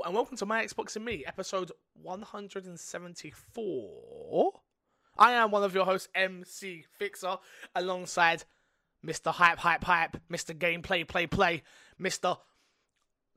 Hello and welcome to My Xbox and Me, episode 174. I am one of your hosts, MC Fixer, alongside Mr. Hype, Hype, Hype, Mr. Gameplay, Play, Play, Mr.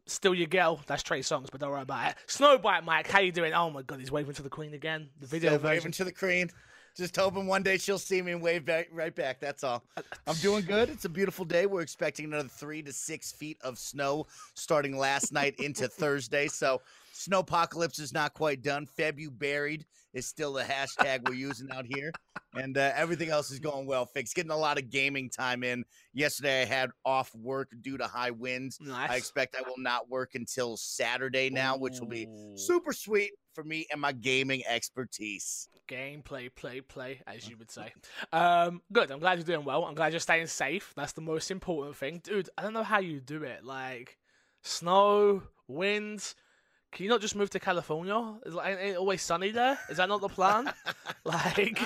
Still Your Girl. That's Trey Songz, but don't worry about it. Snowbike Mike, how you doing? Oh my god, he's waving to the Queen again. The video Still version. waving to the queen. Just hoping one day she'll see me and wave back right back. That's all. I'm doing good. It's a beautiful day. We're expecting another three to six feet of snow starting last night into Thursday. So snowpocalypse is not quite done. Febu buried is still the hashtag we're using out here, and uh, everything else is going well. Fix getting a lot of gaming time in. Yesterday I had off work due to high winds. Nice. I expect I will not work until Saturday now, which will be super sweet for me and my gaming expertise. Gameplay, play, play, as you would say. Um, good. I'm glad you're doing well. I'm glad you're staying safe. That's the most important thing, dude. I don't know how you do it. Like snow, winds. Can you not just move to California? Is like, ain't it always sunny there? Is that not the plan? like,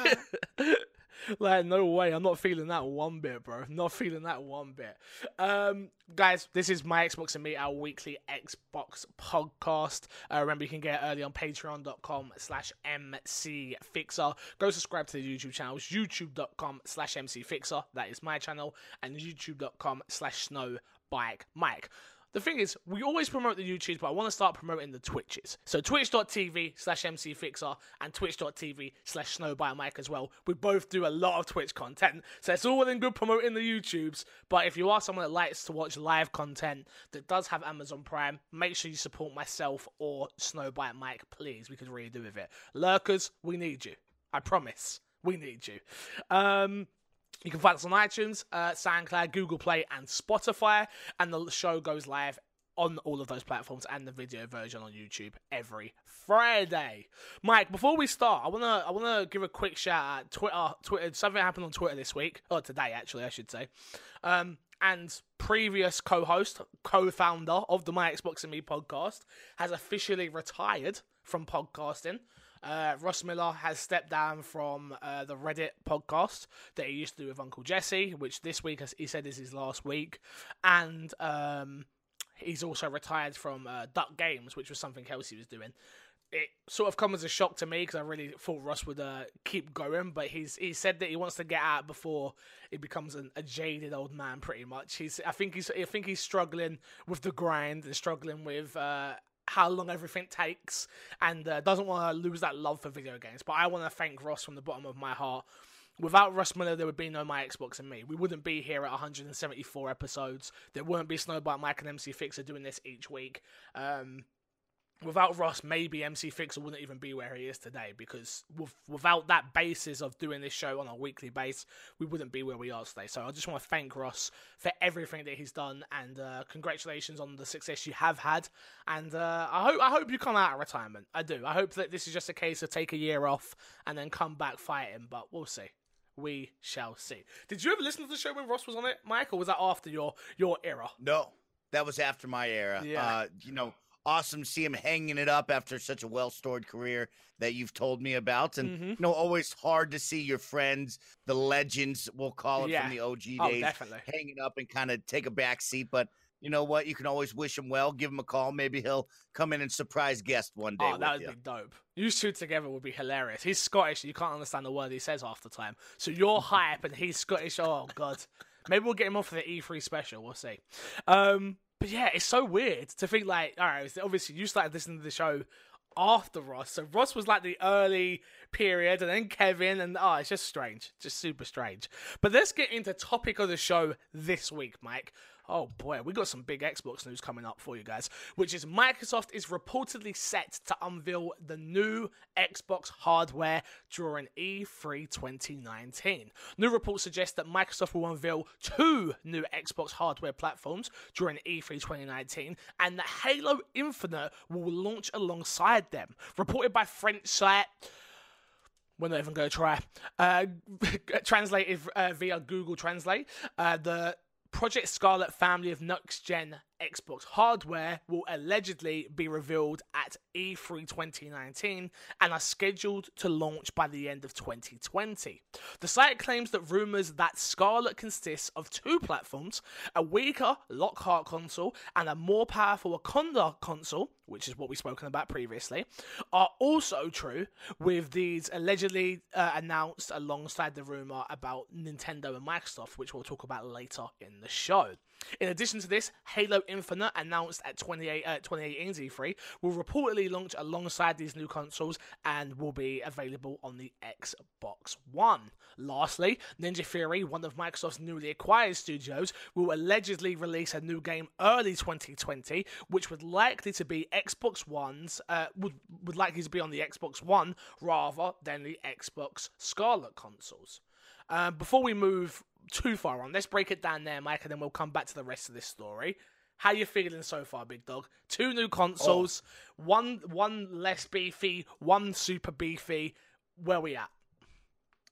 like no way. I'm not feeling that one bit, bro. Not feeling that one bit. Um, guys, this is my Xbox and me, our weekly Xbox podcast. Uh, remember, you can get early on patreon.com slash mcfixer. Go subscribe to the YouTube channels, youtube.com slash mcfixer. That is my channel. And youtube.com slash snowbike mike. The thing is, we always promote the YouTubes, but I want to start promoting the Twitches. So twitch.tv slash mcfixer and twitch.tv slash snowbike as well. We both do a lot of Twitch content. So it's all and good promoting the YouTubes, but if you are someone that likes to watch live content that does have Amazon Prime, make sure you support myself or Snowbike Mike, please. We could really do with it. Lurkers, we need you. I promise. We need you. Um, you can find us on iTunes, uh, SoundCloud, Google Play, and Spotify. And the show goes live on all of those platforms and the video version on YouTube every Friday. Mike, before we start, I wanna I wanna give a quick shout out. Twitter, Twitter, something happened on Twitter this week, or today actually, I should say. Um, and previous co-host, co-founder of the My Xbox and Me podcast, has officially retired from podcasting. Uh, Ross Miller has stepped down from uh, the Reddit podcast that he used to do with Uncle Jesse, which this week he said is his last week, and um, he's also retired from uh, Duck Games, which was something else he was doing. It sort of come as a shock to me because I really thought Ross would uh, keep going, but he's he said that he wants to get out before he becomes an, a jaded old man. Pretty much, he's I think he's I think he's struggling with the grind and struggling with uh, how long everything takes, and uh, doesn't want to lose that love for video games. But I want to thank Ross from the bottom of my heart. Without Ross Miller, there would be no My Xbox and me. We wouldn't be here at 174 episodes. There wouldn't be Snowbike Mike and MC Fixer doing this each week. Um, without Ross, maybe MC Fixer wouldn't even be where he is today because with, without that basis of doing this show on a weekly base, we wouldn't be where we are today. So I just want to thank Ross for everything that he's done and uh, congratulations on the success you have had. And uh, I hope I hope you come out of retirement. I do. I hope that this is just a case of take a year off and then come back fighting. But we'll see. We shall see. Did you ever listen to the show when Ross was on it, Mike, or was that after your your era? No, that was after my era. Yeah. Uh, you know, awesome to see him hanging it up after such a well stored career that you've told me about. And, Mhm. you know, always hard to see your friends, the legends, we'll call it Yeah. from the OG Oh, days, definitely. hanging up and kind of take a back seat. But you know what? You can always wish him well, give him a call. Maybe he'll come in and surprise guest one day. Oh, that would you. be dope. You two together would be hilarious. He's Scottish, you can't understand the word he says half the time. So you're hype, and he's Scottish. Oh god, maybe we'll get him on for the E3 special. We'll see. Um, but yeah, it's so weird to think like, all right, obviously you started listening to the show after Ross, so Ross was like the early period, and then Kevin, and oh, it's just strange, just super strange. But let's get into topic of the show this week, Mike. Oh boy, we got some big Xbox news coming up for you guys, which is Microsoft is reportedly set to unveil the new Xbox hardware during E E3 2019. New reports suggest that Microsoft will unveil two new Xbox hardware platforms during E E3 2019, and that Halo Infinite will launch alongside them. Reported by French site we're not even going to try. Uh, translated uh, via Google Translate, uh, the Project Scarlett family of next gen Xbox hardware will allegedly be revealed at E3 2019 and are scheduled to launch by the end of 2020. The site claims that rumors that Scarlett consists of two platforms, a weaker Lockhart console and a more powerful Anaconda console, which is what we've spoken about previously, are also true, with these allegedly uh, announced alongside the rumor about Nintendo and Microsoft, which we'll talk about later in the show. In addition to this, Halo Infinite, announced at 28, uh, 2018's E3, will reportedly launch alongside these new consoles and will be available on the Xbox One. Lastly, Ninja Theory, one of Microsoft's newly acquired studios, will allegedly release a new game early 2020, which would likely to be Xbox One's, uh, would, would likely to be on the Xbox One rather than the Xbox Scarlett consoles. Um, before we move too far on. Let's break it down there, Mike, and then we'll come back to the rest of this story. How you feeling so far, big dog? Two new consoles, oh. one one less beefy, one super beefy. Where we at?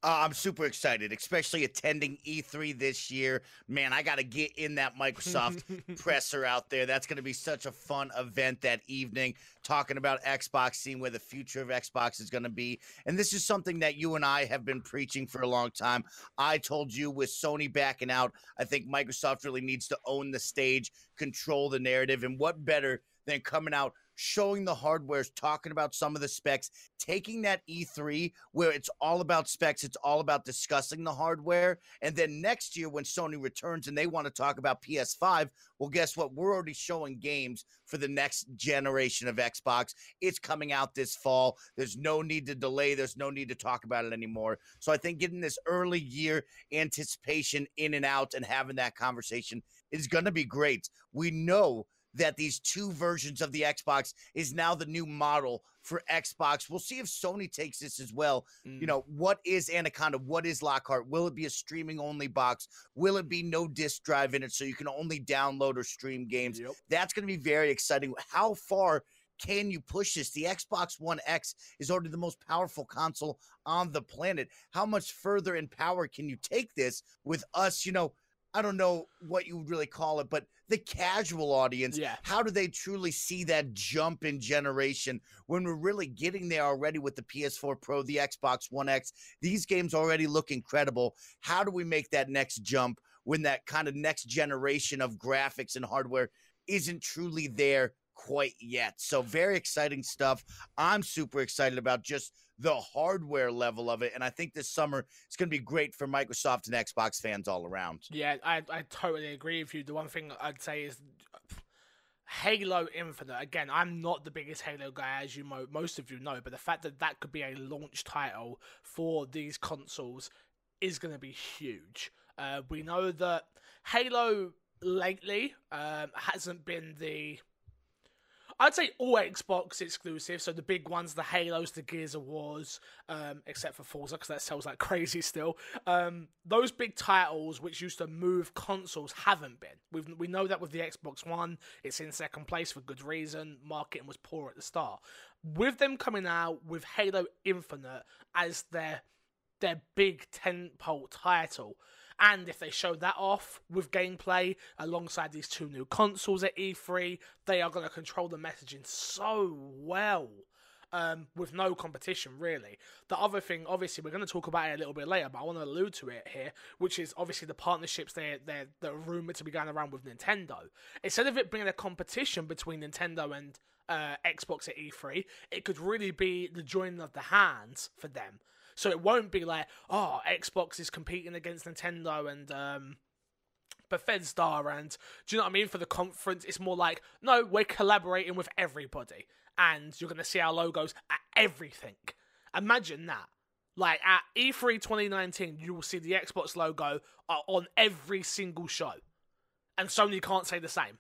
Uh, I'm super excited, especially attending E3 this year. Man, I got to get in that Microsoft presser out there. That's going to be such a fun event that evening, talking about Xbox, seeing where the future of Xbox is going to be. And this is something that you and I have been preaching for a long time. I told you with Sony backing out, I think Microsoft really needs to own the stage, control the narrative. And what better than coming out showing the hardwares, talking about some of the specs, taking that E3 where it's all about specs, it's all about discussing the hardware. And then next year, when Sony returns and they want to talk about PS5, well, guess what? We're already showing games for the next generation of Xbox. It's coming out this fall. There's no need to delay, there's no need to talk about it anymore. So I think getting this early year anticipation in and out and having that conversation is going to be great. We know that these two versions of the Xbox is now the new model for Xbox. We'll see if Sony takes this as well. Mm. You know, what is Anaconda? What is Lockhart? Will it be a streaming only box? Will it be no disk drive in it so you can only download or stream games? Yep. That's going to be very exciting. How far can you push this? The Xbox One X is already the most powerful console on the planet. How much further in power can you take this with us, you know? I don't know what you would really call it, but the casual audience, yeah. how do they truly see that jump in generation when we're really getting there already with the PS4 Pro, the Xbox One X? These games already look incredible. How do we make that next jump when that kind of next generation of graphics and hardware isn't truly there quite yet? So, very exciting stuff. I'm super excited about just the hardware level of it. And I think this summer it's going to be great for Microsoft and Xbox fans all around. Yeah, I, I totally agree with you. The one thing I'd say is Halo Infinite. Again, I'm not the biggest Halo guy, as you mo- most of you know, but the fact that that could be a launch title for these consoles is going to be huge. Uh, we know that Halo lately um, hasn't been the I'd say all Xbox exclusive, so the big ones, the Halos, the Gears of Wars, um, except for Forza, because that sells like crazy still. Um, those big titles, which used to move consoles, haven't been. we we know that with the Xbox One, it's in second place for good reason. Marketing was poor at the start. With them coming out with Halo Infinite as their their big tentpole title, and if they show that off with gameplay alongside these two new consoles at E3, they are going to control the messaging so well. Um, with no competition, really. The other thing, obviously, we're going to talk about it a little bit later, but I want to allude to it here, which is obviously the partnerships they're, they're, that are rumored to be going around with Nintendo. Instead of it being a competition between Nintendo and uh, Xbox at E3, it could really be the joining of the hands for them. So it won't be like, oh, Xbox is competing against Nintendo and um, Bethesda, and do you know what I mean? For the conference, it's more like, no, we're collaborating with everybody, and you're going to see our logos at everything. Imagine that. Like at E3 2019, you will see the Xbox logo uh, on every single show, and Sony can't say the same.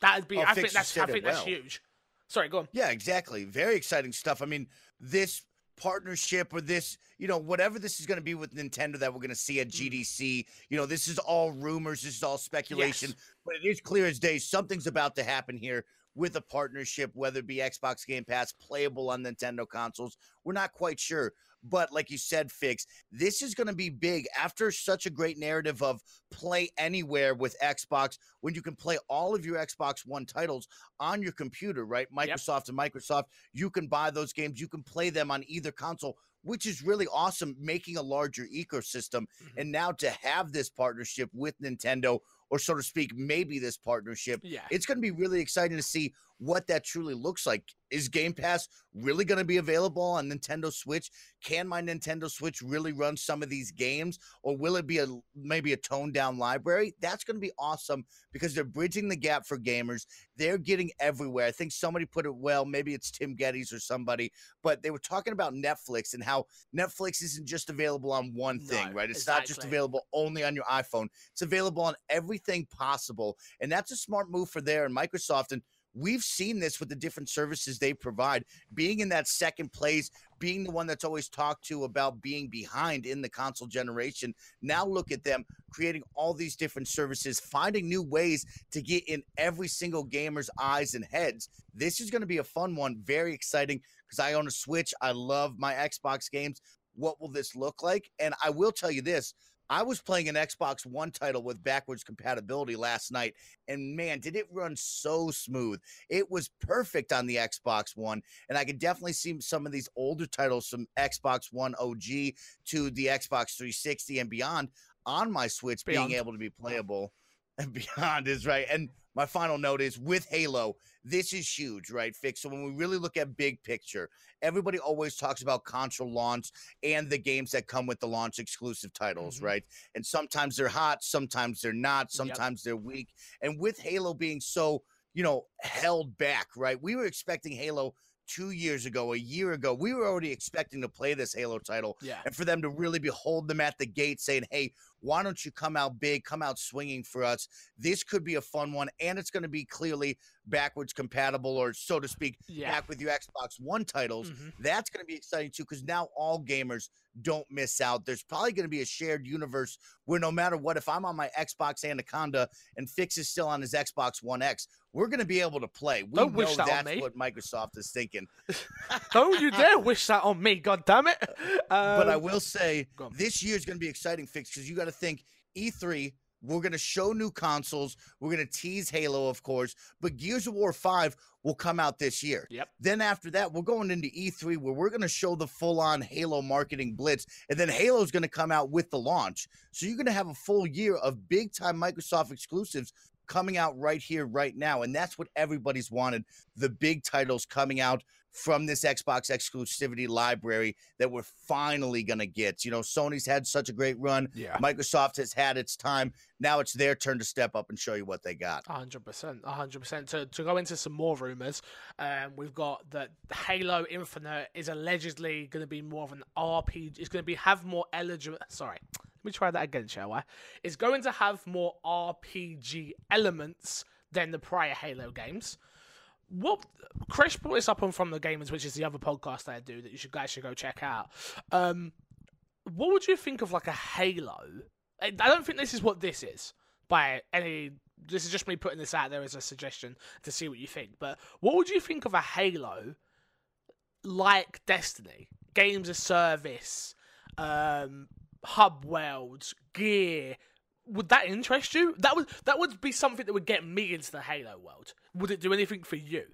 That'd be. Oh, I think that's. I think well. that's huge. Sorry, go on. Yeah, exactly. Very exciting stuff. I mean, this partnership or this, you know, whatever this is going to be with Nintendo that we're going to see at mm. GDC. You know, this is all rumors, this is all speculation, yes. but it is clear as day something's about to happen here with a partnership, whether it be Xbox Game Pass playable on Nintendo consoles. We're not quite sure. But like you said, Fix, this is going to be big after such a great narrative of play anywhere with Xbox when you can play all of your Xbox One titles on your computer, right? Microsoft yep. and Microsoft, you can buy those games, you can play them on either console which is really awesome, making a larger ecosystem. Mm-hmm. And now to have this partnership with Nintendo, or so to speak, maybe this partnership, yeah. it's going to be really exciting to see what that truly looks like. Is Game Pass really going to be available on Nintendo Switch? Can my Nintendo Switch really run some of these games, or will it be a maybe a toned down library? That's going to be awesome because they're bridging the gap for gamers. They're getting everywhere. I think somebody put it well. Maybe it's Tim Gettys or somebody, but they were talking about Netflix and how Netflix isn't just available on one thing, no, right? It's exactly. not just available only on your iPhone. It's available on everything possible, and that's a smart move for there and Microsoft and We've seen this with the different services they provide, being in that second place, being the one that's always talked to about being behind in the console generation. Now look at them creating all these different services, finding new ways to get in every single gamer's eyes and heads. This is going to be a fun one, very exciting because I own a Switch. I love my Xbox games. What will this look like? And I will tell you this I was playing an Xbox One title with backwards compatibility last night, and man, did it run so smooth. It was perfect on the Xbox One, and I could definitely see some of these older titles from Xbox One OG to the Xbox 360 and beyond on my Switch beyond. being able to be playable. And beyond is right. And my final note is with Halo, this is huge, right? Fix. So when we really look at big picture, everybody always talks about console launch and the games that come with the launch exclusive titles, mm-hmm. right? And sometimes they're hot, sometimes they're not, sometimes yep. they're weak. And with Halo being so, you know, held back, right? We were expecting Halo two years ago, a year ago, we were already expecting to play this Halo title. Yeah. And for them to really behold them at the gate saying, hey, why don't you come out big, come out swinging for us? This could be a fun one. And it's going to be clearly backwards compatible, or so to speak, yeah. back with your Xbox One titles. Mm-hmm. That's going to be exciting too, because now all gamers don't miss out. There's probably going to be a shared universe where no matter what, if I'm on my Xbox Anaconda and Fix is still on his Xbox One X, we're going to be able to play. We don't know that that's what Microsoft is thinking. don't you dare wish that on me, God damn it! Um, but I um, will say this year is going to be exciting, Fix, because you got to think E3 we're going to show new consoles. We're going to tease Halo, of course, but Gears of War 5 will come out this year. Yep. Then after that, we're going into E3 where we're going to show the full on Halo marketing blitz. And then Halo's going to come out with the launch. So you're going to have a full year of big time Microsoft exclusives coming out right here, right now. And that's what everybody's wanted the big titles coming out from this Xbox exclusivity library that we're finally going to get. You know, Sony's had such a great run. Yeah. Microsoft has had its time. Now it's their turn to step up and show you what they got. 100%. 100%. To, to go into some more rumors, um, we've got that Halo Infinite is allegedly going to be more of an RPG. It's going to be have more eligible. Sorry. Let me try that again, shall I? It's going to have more RPG elements than the prior Halo games what Chris brought this up on From the Gamers, which is the other podcast I do that you should guys should go check out. Um, what would you think of like a Halo? I don't think this is what this is by any. This is just me putting this out there as a suggestion to see what you think. But what would you think of a Halo like Destiny? Games of service, um, hub worlds, gear. Would that interest you? That would that would be something that would get me into the Halo world would it do anything for you?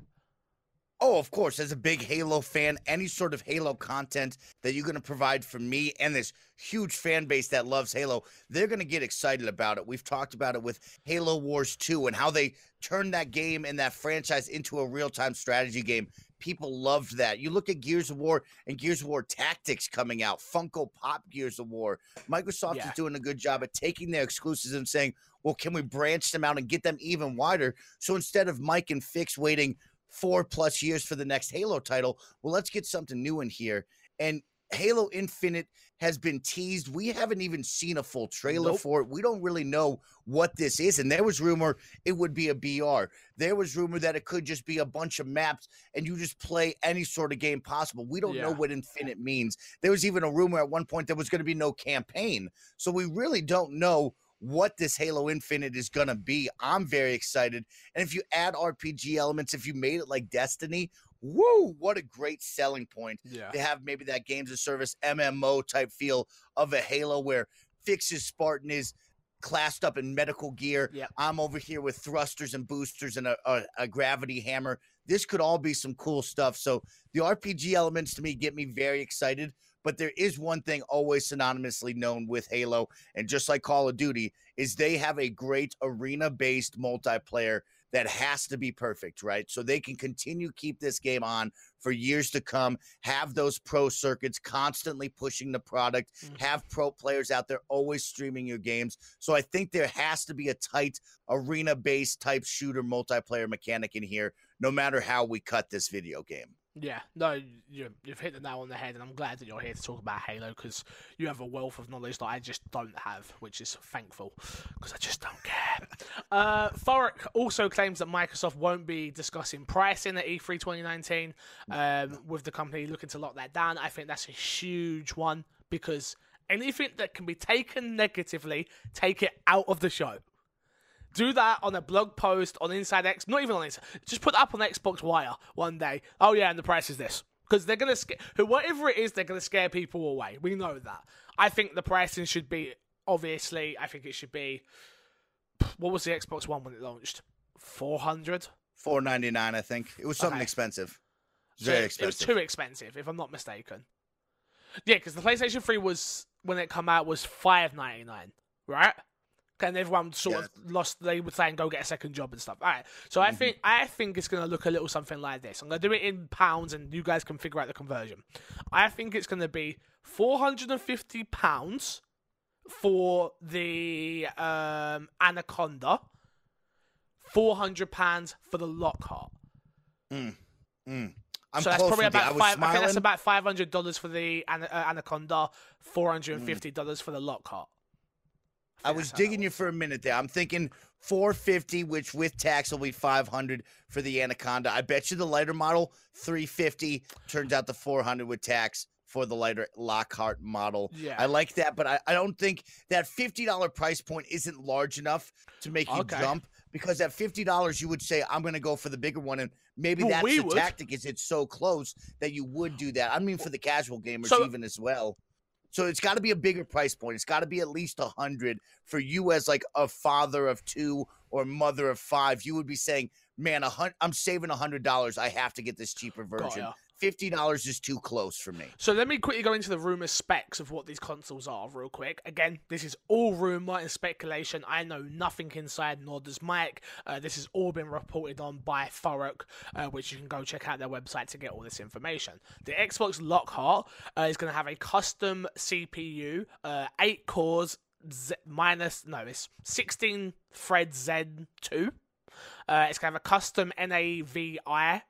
Oh, of course. As a big Halo fan, any sort of Halo content that you're going to provide for me and this huge fan base that loves Halo, they're going to get excited about it. We've talked about it with Halo Wars 2 and how they turned that game and that franchise into a real time strategy game. People loved that. You look at Gears of War and Gears of War Tactics coming out, Funko Pop Gears of War. Microsoft yeah. is doing a good job at taking their exclusives and saying, well, can we branch them out and get them even wider? So instead of Mike and Fix waiting four plus years for the next Halo title, well, let's get something new in here. And Halo Infinite has been teased. We haven't even seen a full trailer nope. for it. We don't really know what this is. And there was rumor it would be a BR. There was rumor that it could just be a bunch of maps and you just play any sort of game possible. We don't yeah. know what Infinite means. There was even a rumor at one point there was going to be no campaign. So we really don't know what this Halo Infinite is going to be. I'm very excited. And if you add RPG elements, if you made it like Destiny, woo, what a great selling point Yeah. to have maybe that games of service MMO type feel of a Halo where Fix's Spartan is classed up in medical gear. Yep. I'm over here with thrusters and boosters and a, a, a gravity hammer. This could all be some cool stuff. So the RPG elements to me get me very excited. But there is one thing always synonymously known with Halo, and just like Call of Duty, is they have a great arena-based multiplayer that has to be perfect, right? So they can continue keep this game on for years to come, have those pro circuits constantly pushing the product, Mhm. have pro players out there always streaming your games. So I think there has to be a tight arena based type shooter multiplayer mechanic in here, no matter how we cut this video game. Yeah, no, you, you've hit the nail on the head, and I'm glad that you're here to talk about Halo because you have a wealth of knowledge that I just don't have, which is thankful because I just don't care. uh, Thoric also claims that Microsoft won't be discussing pricing at E E3 2019 um, with the company looking to lock that down. I think that's a huge one because anything that can be taken negatively, take it out of the show. Do that on a blog post on Inside X, not even on Inside. Just put that up on Xbox Wire one day. Oh yeah, and the price is this because they're gonna scare whatever it is. They're gonna scare people away. We know that. I think the pricing should be obviously. I think it should be. What was the Xbox One when it launched? Four hundred. Four ninety nine, I think it was something Okay. expensive. So Very it- It was too expensive, if I'm not mistaken. Yeah, because the PlayStation 3 was when it come out was five ninety nine, right? And everyone sort of lost. They would say and go get a second job and stuff. All right. So I Mhm. think I think it's gonna look a little something like this. I'm gonna do it in pounds, and you guys can figure out the conversion. I think it's gonna be four hundred and fifty pounds for the um, Anaconda. Four hundred pounds for the Lockhart. Mm. I'm so that's probably. I about five. I think that's about five hundred dollars for the Ana- uh, Anaconda, four hundred and fifty dollars for the Lockhart. I was digging you for a minute there. I'm thinking 450, which with tax will be 500 for the Anaconda. I bet you the lighter model 350 turns out the 400 with tax for the lighter Lockhart model. Yeah. I like that, but I, I don't think that $50 price point isn't large enough to make you Okay. jump because at $50 you would say I'm going to go for the bigger one and maybe Well, that's the would. tactic is it's so close that you would do that. I mean for the casual gamers So- even as well. So it's got to be a bigger price point. It's got to be at least a hundred for you as like a father of two or mother of five. You would be saying, "Man, a hun- I'm saving a hundred dollars. I have to get this cheaper version. ya. Fifty dollars is too close for me." So let me quickly go into the rumor specs of what these consoles are, real quick. Again, this is all rumor and speculation. I know nothing inside, nor does Mike. Uh, this has all been reported on by Thorok, uh, which you can go check out their website to get all this information. The Xbox Lockhart uh, is going to have a custom CPU, uh, eight cores, Z- minus no, it's 16 thread Z2. Uh, it's going to have a custom NAVI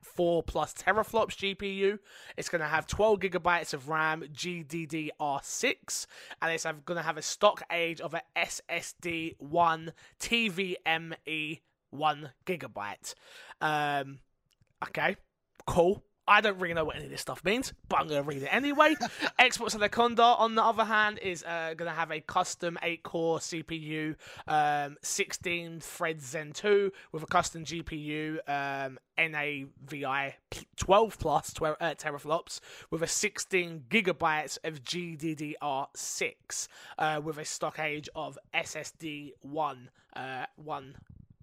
4 plus teraflops GPU. It's going to have 12 gigabytes of RAM GDDR6. And it's going to have a stock age of a SSD 1 NVMe 1 gigabyte. Um, okay, cool. I don't really know what any of this stuff means, but I'm going to read it anyway. Xbox Anaconda, on the other hand, is uh, going to have a custom 8 core CPU, um, 16 thread Zen 2 with a custom GPU, um, NAVI 12 plus 12, uh, teraflops, with a 16 gigabytes of GDDR6, uh, with a stock age of SSD 1, uh, 1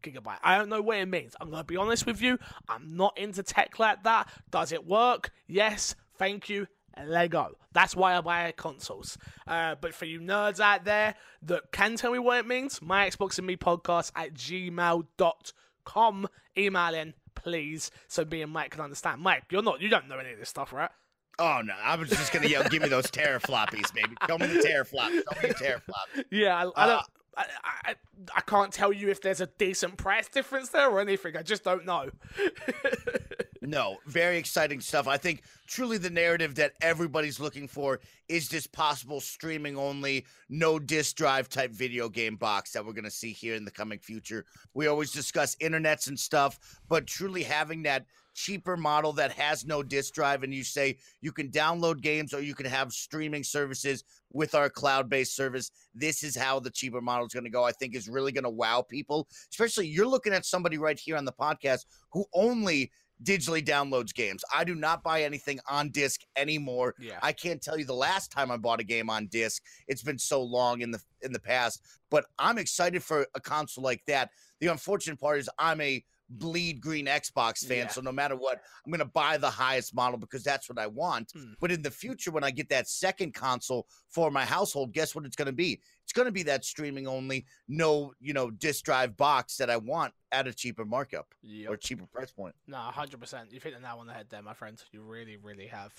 gigabyte. I don't know what it means. I'm going to be honest with you. I'm not into tech like that. Does it work? Yes. Thank you. Lego. That's why I buy consoles. Uh, but for you nerds out there that can tell me what it means, my Xbox and me podcast at gmail.com. Email in, please, so me and Mike can understand. Mike, you're not, you don't know any of this stuff, right? Oh no, I was just gonna yell, "Give me those terafloppies, baby! Show me the teraflops! Show me the teraflops!" Yeah, I, I don't. Uh, I, I, can't tell you if there's a decent price difference there or anything. I just don't know. No, very exciting stuff. I think truly the narrative that everybody's looking for is this possible streaming only, no disk drive type video game box that we're going to see here in the coming future. We always discuss internets and stuff, but truly having that cheaper model that has no disk drive and you say you can download games or you can have streaming services with our cloud-based service this is how the cheaper model is going to go i think is really going to wow people especially you're looking at somebody right here on the podcast who only digitally downloads games. I do not buy anything on disc anymore. Yeah. I can't tell you the last time I bought a game on disc. It's been so long in the in the past, but I'm excited for a console like that. The unfortunate part is I'm a bleed green Xbox fan, Yeah. so no matter what, I'm going to buy the highest model because that's what I want. Hmm. But in the future when I get that second console for my household, guess what it's going to be? It's going to be that streaming only, no, you know, disc drive box that I want at a cheaper markup Yep. or cheaper price point. No, hundred percent. You've hit the nail on the head there, my friend. You really, really have.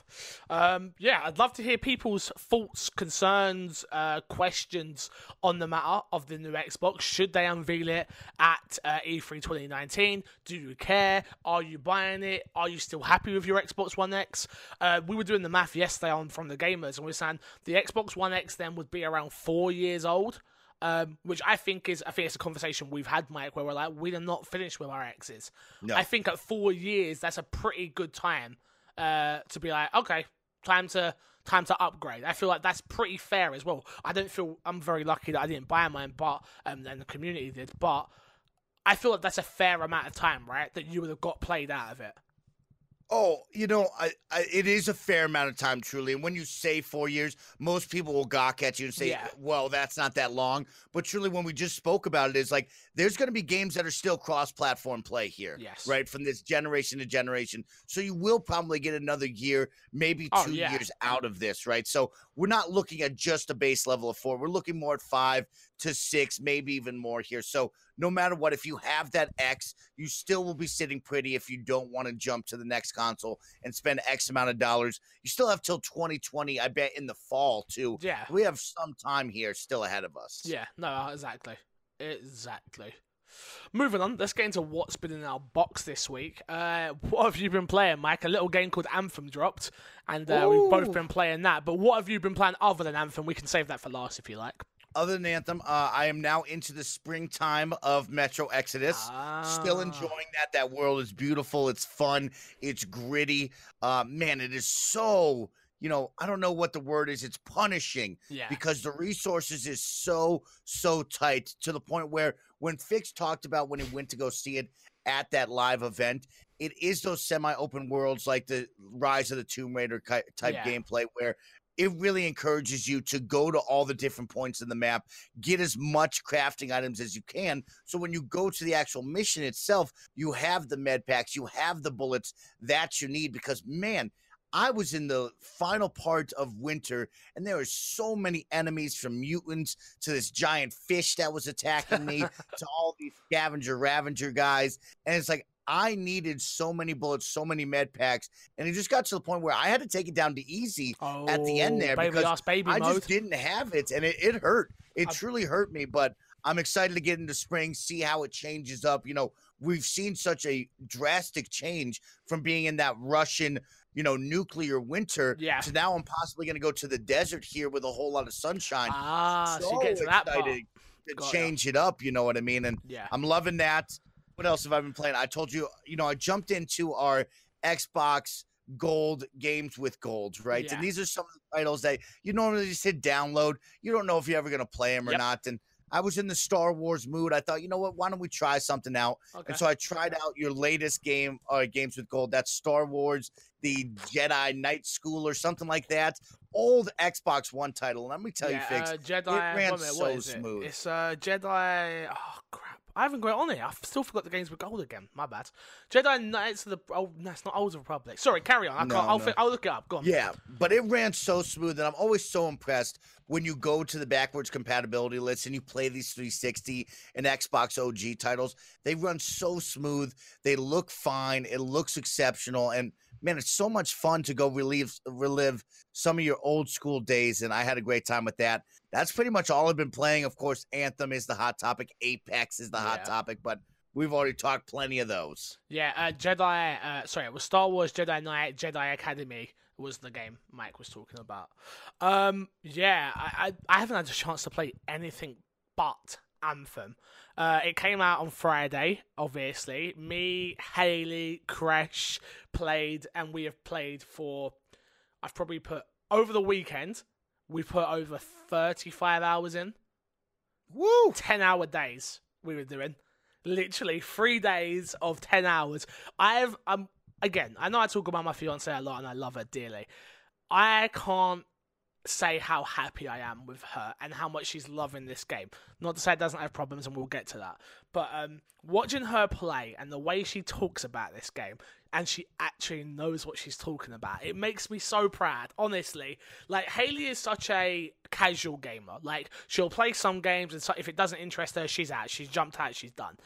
Um, yeah, I'd love to hear people's thoughts, concerns, uh, questions on the matter of the new Xbox. Should they unveil it at uh, E3 2019? Do you care? Are you buying it? Are you still happy with your Xbox One X? Uh, we were doing the math yesterday on from the gamers, and we are saying the Xbox One X then would be around four years old um, which I think is I think it's a conversation we've had, Mike, where we're like, we are not finished with our exes. No. I think at four years, that's a pretty good time uh, to be like, okay, time to time to upgrade. I feel like that's pretty fair as well. I don't feel I'm very lucky that I didn't buy mine, but um, and the community did, but I feel like that's a fair amount of time, right? That you would have got played out of it. Oh, you know, I, I, it is a fair amount of time, truly. And when you say four years, most people will gawk at you and say, Yeah. well, that's not that long. But truly, when we just spoke about it, is like there's going to be games that are still cross platform play here. Yes. Right. From this generation to generation. So you will probably get another year, maybe Oh, two yeah. years out of this. Right. So we're not looking at just a base level of four. We're looking more at five to six, maybe even more here. So no matter what, if you have that X, you still will be sitting pretty if you don't want to jump to the next console and spend X amount of dollars. You still have till 2020, I bet, in the fall, too. Yeah. We have some time here still ahead of us. Yeah, no, exactly. Exactly. Moving on, let's get into what's been in our box this week. Uh, what have you been playing, Mike? A little game called Anthem dropped, and uh, we've both been playing that. But what have you been playing other than Anthem? We can save that for last if you like. Other than Anthem, uh, I am now into the springtime of Metro Exodus. Still Ah. enjoying that. That world is beautiful. It's fun. It's gritty. Uh, man, it is so, you know, I don't know what the word is. It's punishing. Yeah. because the resources is so so tight to the point where when Fix talked about when he went to go see it at that live event, it is those semi-open worlds like the Rise of the Tomb Raider type Yeah. gameplay where it really encourages you to go to all the different points in the map, get as much crafting items as you can. So when you go to the actual mission itself, you have the med packs, you have the bullets that you need. Because man, I was in the final part of winter and there were so many enemies from mutants to this giant fish that was attacking me to all these scavenger ravager guys. And it's like i needed so many bullets so many med packs and it just got to the point where i had to take it down to easy at the end Oh, there baby because i mode. just didn't have it and it, it hurt. It I'm- truly hurt me but i'm excited to get into spring see how it changes up. You know we've seen such a drastic change from being in that russian you know nuclear winter Yeah. So now i'm possibly going to go to the desert here with a whole lot of sunshine Ah, so, you get to that part. to Got change it up you know what i mean and Yeah. I'm loving that. What else have I been playing? I told you, you know, I jumped into our Xbox Gold games with gold, right? Yeah. And these are some of the titles that you normally just hit download. You don't know if you're ever going to play them or Yep. not. And I was in the Star Wars mood. I thought, you know what? Why don't we try something out? Okay. And so I tried out your latest game, uh, games with gold. That's Star Wars, the Jedi Night School, or something like that. Old Xbox One title. And let me tell you, Fix, uh, Jedi. ran minute, so it? smooth. It's uh, Jedi. Oh crap! I haven't got it on here. I've still forgot the games with gold again. My bad. Jedi Knights of the. Oh, no, it's not Old Republic. Sorry, carry on. I No, can't. I'll, no. I'll look it up. Go on. Yeah, but it ran so smooth, and I'm always so impressed when you go to the backwards compatibility list and you play these 360 and Xbox OG titles. They run so smooth. They look fine. It looks exceptional, and man, it's so much fun to go relive relive some of your old school days. And I had a great time with that. That's pretty much all I've been playing. Of course, Anthem is the hot topic. Apex is the hot topic, but we've already talked plenty of those. Yeah, uh, Jedi. Uh, sorry, it was Star Wars Jedi Knight Jedi Academy was the game Mike was talking about. Um, yeah, I, I I haven't had a chance to play anything but Anthem. Uh, it came out on Friday, obviously. Me, Haley, Crash played, and we have played for. I've probably put over the weekend. We put over thirty-five hours in. Woo! 10 hour days we were doing literally three days of 10 hours i've i'm um, again, I know I talk about my fiance a lot and I love her dearly. I can't say how happy I am with her and how much she's loving this game. Not to say it doesn't have problems, and we'll get to that. But um, watching her play and the way she talks about this game, and she actually knows what she's talking about, it makes me so proud. Honestly, like Haley is such a casual gamer. Like she'll play some games, and so if it doesn't interest her, she's out. She's jumped out. She's done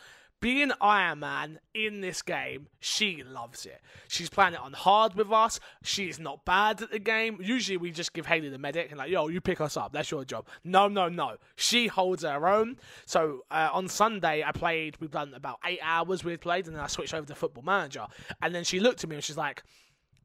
being Iron Man in this game, she loves it. She's playing it on hard with us. She's not bad at the game. Usually we just give Haley the medic and like, yo, you pick us up. That's your job. No, no, no. She holds her own. So uh, on Sunday, I played, we've done about eight hours we've played, and then I switched over to Football Manager. And then she looked at me and she's like,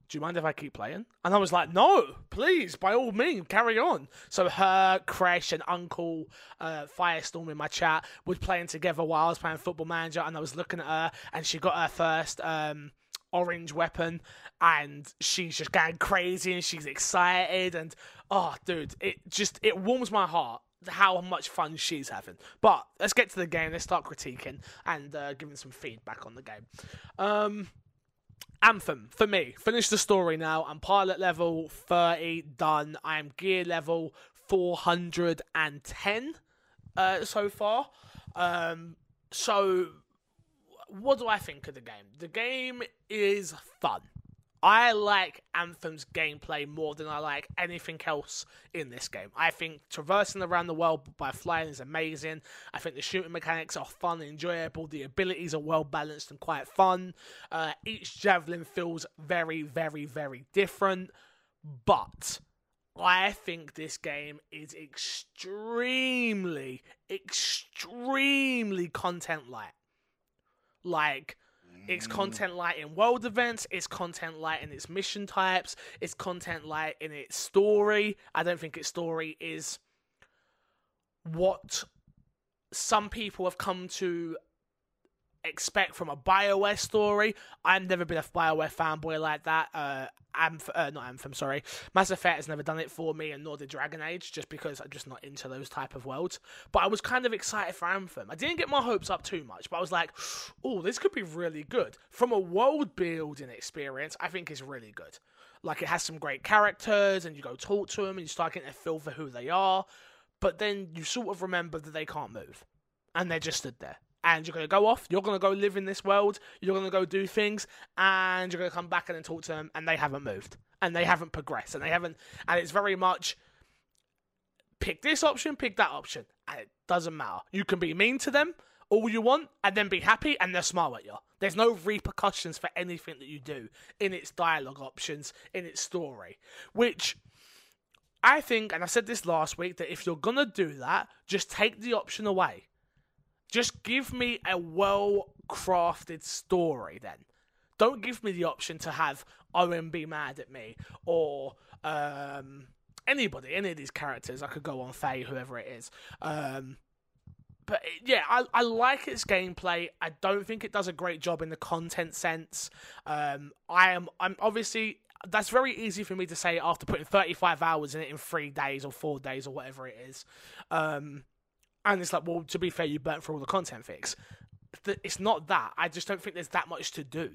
do you mind if I keep playing? And I was like, no, please, by all means, carry on. So her, Crash, and Uncle uh, Firestorm in my chat were playing together while I was playing Football Manager, and I was looking at her, and she got her first um, orange weapon, and she's just going crazy, and she's excited, and oh, dude, it just it warms my heart how much fun she's having. But let's get to the game. Let's start critiquing and uh, giving some feedback on the game. Um, Anthem, for me, finish the story now. I'm pilot level 30, done. I am gear level 410 uh, so far. Um, so, what do I think of the game? The game is fun. I like Anthem's gameplay more than I like anything else in this game. I think traversing around the world by flying is amazing. I think the shooting mechanics are fun and enjoyable. The abilities are well balanced and quite fun. Uh, each javelin feels very, very, very different. But I think this game is extremely, extremely content light. Like, it's mm. content light in world events, it's content light in its mission types, it's content light in its story. I don't think its story is what some people have come to expect from a Bioware story. I've never been a Bioware fanboy like that. Uh, Amph- uh, not Anthem, sorry. Mass Effect has never done it for me, and nor did Dragon Age, just because I'm just not into those type of worlds. But I was kind of excited for Anthem. I didn't get my hopes up too much, but I was like, oh, this could be really good. From a world building experience, I think it's really good. Like, it has some great characters, and you go talk to them, and you start getting a feel for who they are. But then you sort of remember that they can't move, and they just stood there and you're going to go off, you're going to go live in this world, you're going to go do things, and you're going to come back and then talk to them, and they haven't moved, and they haven't progressed, and they haven't, and it's very much pick this option, pick that option, and it doesn't matter. You can be mean to them all you want, and then be happy, and they'll smile at you. There's no repercussions for anything that you do in its dialogue options, in its story, which. I think, and I said this last week, that if you're gonna do that, just take the option away just give me a well crafted story then. Don't give me the option to have Owen be mad at me or um, anybody, any of these characters. I could go on Faye, whoever it is. Um, but yeah, I, I like its gameplay. I don't think it does a great job in the content sense. Um, I am I'm obviously that's very easy for me to say after putting 35 hours in it in three days or four days or whatever it is. Um, and it's like, well, to be fair, you burnt for all the content fix. It's not that. I just don't think there's that much to do.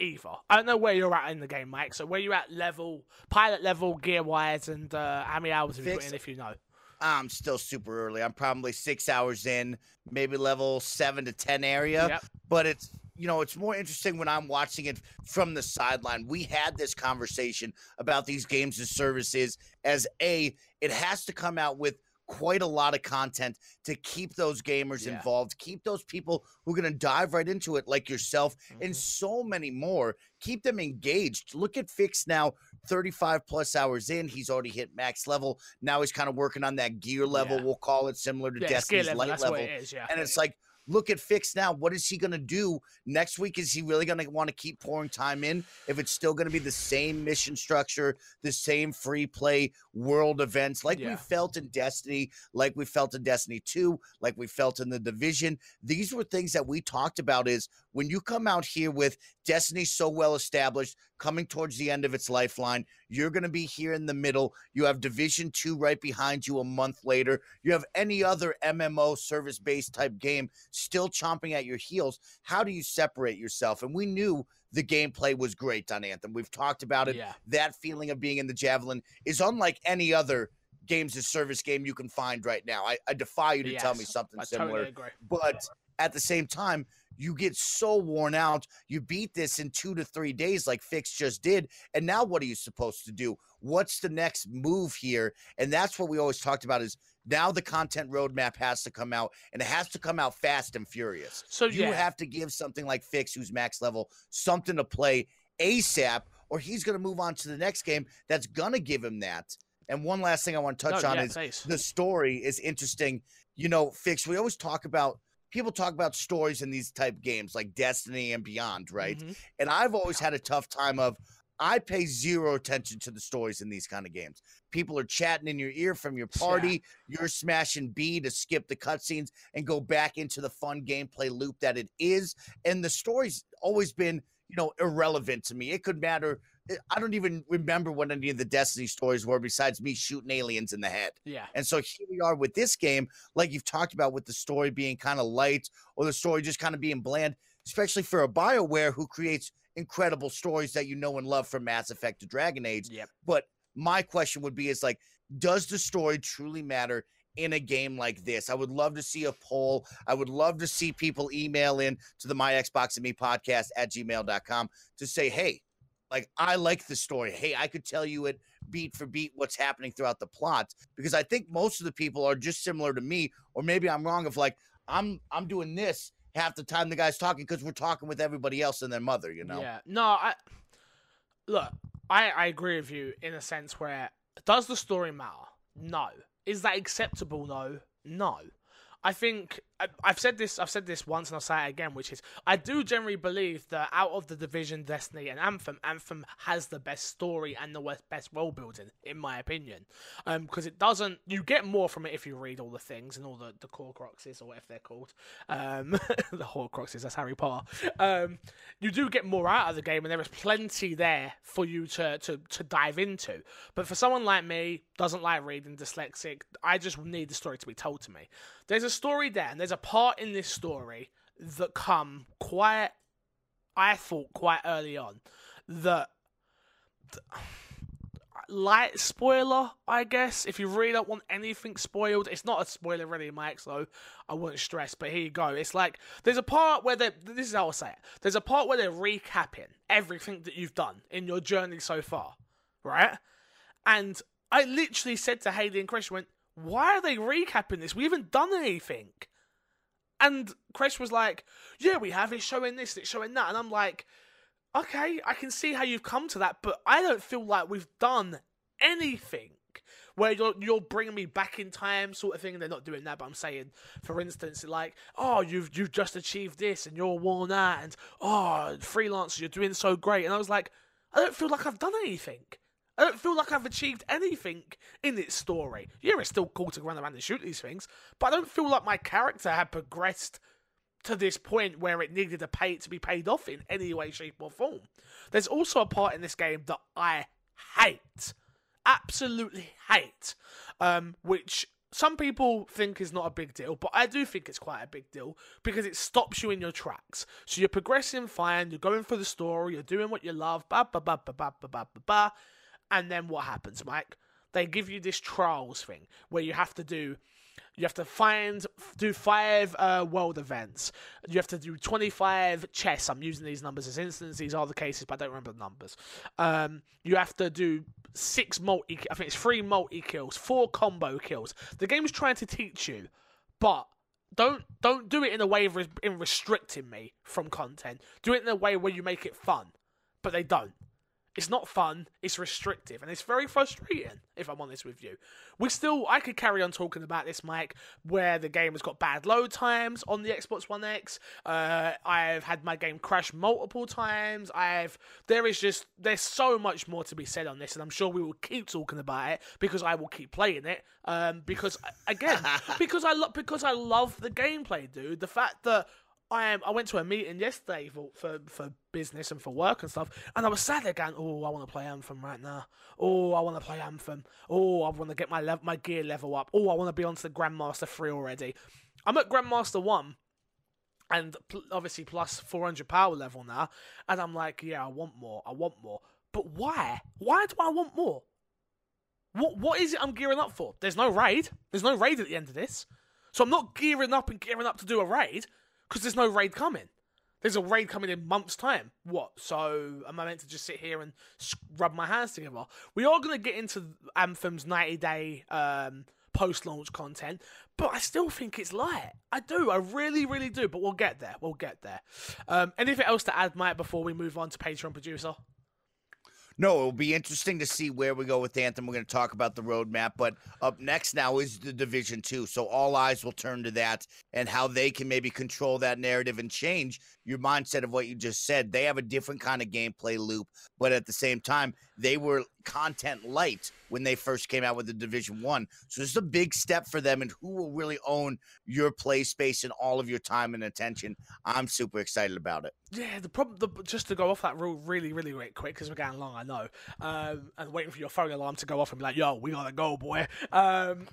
Either. I don't know where you're at in the game, Mike. So where you at level, pilot level, gear wise, and uh, how many hours have you put in, if you know? I'm still super early. I'm probably six hours in, maybe level seven to ten area. Yep. But it's you know, it's more interesting when I'm watching it from the sideline. We had this conversation about these games and services as a it has to come out with quite a lot of content to keep those gamers yeah. involved, keep those people who are going to dive right into it, like yourself, mm-hmm. and so many more. Keep them engaged. Look at Fix now, 35 plus hours in. He's already hit max level. Now he's kind of working on that gear level, yeah. we'll call it similar to yeah, Destiny's light level. yeah. And it's like, look at Fix now. What is he going to do next week? Is he really going to want to keep pouring time in if it's still going to be the same mission structure, the same free play world events like yeah. we felt in Destiny, like we felt in Destiny 2, like we felt in the Division? These were things that we talked about is when you come out here with Destiny so well established, coming towards the end of its lifeline. You're going to be here in the middle. You have Division 2 right behind you a month later. You have any other MMO service based type game still chomping at your heels. How do you separate yourself? And we knew the gameplay was great on Anthem. We've talked about it. Yeah. That feeling of being in the Javelin is unlike any other games as service game you can find right now. I, I defy you to tell me something I similar totally but at the same time you get so worn out you beat this in two to three days like fix just did and now what are you supposed to do? What's the next move here? And that's what we always talked about is now the content roadmap has to come out and it has to come out fast and furious. So you yeah, have to give something like fix who's max level something to play asap or he's going to move on to the next game that's going to give him that. And one last thing i want to touch no, on yeah, is the story is interesting. You know, Fix, we always talk about people talk about stories in these type games like Destiny and beyond, right? Mhm. And I've always had a tough time of I pay zero attention to the stories in these kind of games. People are chatting in your ear from your Yeah. party. You're smashing B to skip the cutscenes and go back into the fun gameplay loop that it is. And the story's always been, you know, irrelevant to me. It could matter. Eh, I don't even remember what any of the Destiny stories were besides me shooting aliens in the head. Yeah. And so here we are with this game, like you've talked about with the story being kind of light or the story just kind of being bland, especially for a BioWare who creates incredible stories that you know and love from Mass Effect to Dragon Age. Yep. But my question would be is like, does the story truly matter in a game like this? I would love to see a poll. I would love to see people email in to the My Xbox and Me podcast at gmail.com to say, hey, like I like the story. Hey, I could tell you it beat for beat what's happening throughout the plot because I think most of the people are just similar to me, or maybe I'm wrong. Of like I'm I'm doing this half the time the guy's talking because we're talking with everybody else and their mother. You know? Yeah. No, I look. I I agree with you in a sense where does the story matter? No. Is that acceptable? No. No. I think I've said this. I've said this once, and I'll say it again, which is I do generally believe that out of the Division, Destiny, and Anthem, Anthem has the best story and the best world building, in my opinion. Um, because it doesn't. You get more from it if you read all the things and all the the core croxes or whatever they're called. Um, the Horcruxes. That's Harry Potter. Um, you do get more out of the game, and there is plenty there for you to to to dive into. But for someone like me, doesn't like reading, dyslexic, I just need the story to be told to me. There's a story there, and there's a part in this story that come quite, I thought quite early on, that light spoiler, I guess. If you really don't want anything spoiled, it's not a spoiler really, Mike. So I wouldn't stress. But here you go. It's like there's a part where they. This is how I say it. There's a part where they're recapping everything that you've done in your journey so far, right? And I literally said to Haley and Chris, went, "Why are they recapping this? We haven't done anything." And Chris was like, "Yeah, we have. It's showing this. It's showing that." And I'm like, "Okay, I can see how you've come to that, but I don't feel like we've done anything." Where you're you're bringing me back in time, sort of thing. They're not doing that, but I'm saying, for instance, like, oh, you've you've just achieved this, and you're worn out, and oh, freelancer, you're doing so great. And I was like, I don't feel like I've done anything. I don't feel like I've achieved anything in its story. Yeah, it's still cool to run around and shoot these things, but I don't feel like my character had progressed to this point where it needed to pay to be paid off in any way, shape, or form. There's also a part in this game that I hate, absolutely hate, um, which some people think is not a big deal, but I do think it's quite a big deal because it stops you in your tracks. So you're progressing fine, you're going through the story, you're doing what you love, ba ba ba ba ba ba ba ba ba, and then what happens, Mike? They give you this trials thing where you have to do you have to find do five uh, world events. You have to do twenty five chess. I'm using these numbers as instances. These are the cases, but I don't remember the numbers. Um, you have to do six multi. I think it's three multi kills, four combo kills. The game's trying to teach you, but don't don't do it in a way of in restricting me from content. Do it in a way where you make it fun, but they don't. It's not fun. It's restrictive, and it's very frustrating. If I'm honest with you, we still I could carry on talking about this, Mike, where the game has got bad load times on the Xbox One X. Uh, I've had my game crash multiple times. I've there is just there's so much more to be said on this, and I'm sure we will keep talking about it because I will keep playing it. Um, because again, because I love because I love the gameplay, dude. The fact that I am. I went to a meeting yesterday for, for for business and for work and stuff, and I was sat there going, "Oh, I want to play Anthem right now. Oh, I want to play Anthem. Oh, I want to get my my gear level up. Oh, I want to be onto the Grandmaster three already. I'm at Grandmaster one." And pl- obviously plus 400 power level now, and I'm like, yeah, I want more, I want more. But why? Why do I want more? What what is it I'm gearing up for? There's no raid. There's no raid at the end of this. So I'm not gearing up and gearing up to do a raid because there's no raid coming. There's a raid coming in months' time. What? So am I meant to just sit here and rub my hands together? We are going to get into Anthem's 90 day um, post launch content, but I still think it's light. I do. I really, really do. But we'll get there. We'll get there. Um, anything else to add, Mike, before we move on to Patreon producer? No, it'll be interesting to see where we go with Anthem. We're going to talk about the roadmap, but up next now is the Division Two, so all eyes will turn to that and how they can maybe control that narrative and change your mindset of what you just said. They have a different kind of gameplay loop, but at the same time, they were content light when they first came out with the Division One. So is a big step for them, and who will really own your play space and all of your time and attention. I'm super excited about it. Yeah, the problem, the, just to go off that rule really, really quick because we're getting long, I know, um, and waiting for your phone alarm to go off and be like, "Yo, we gotta go, boy." Um,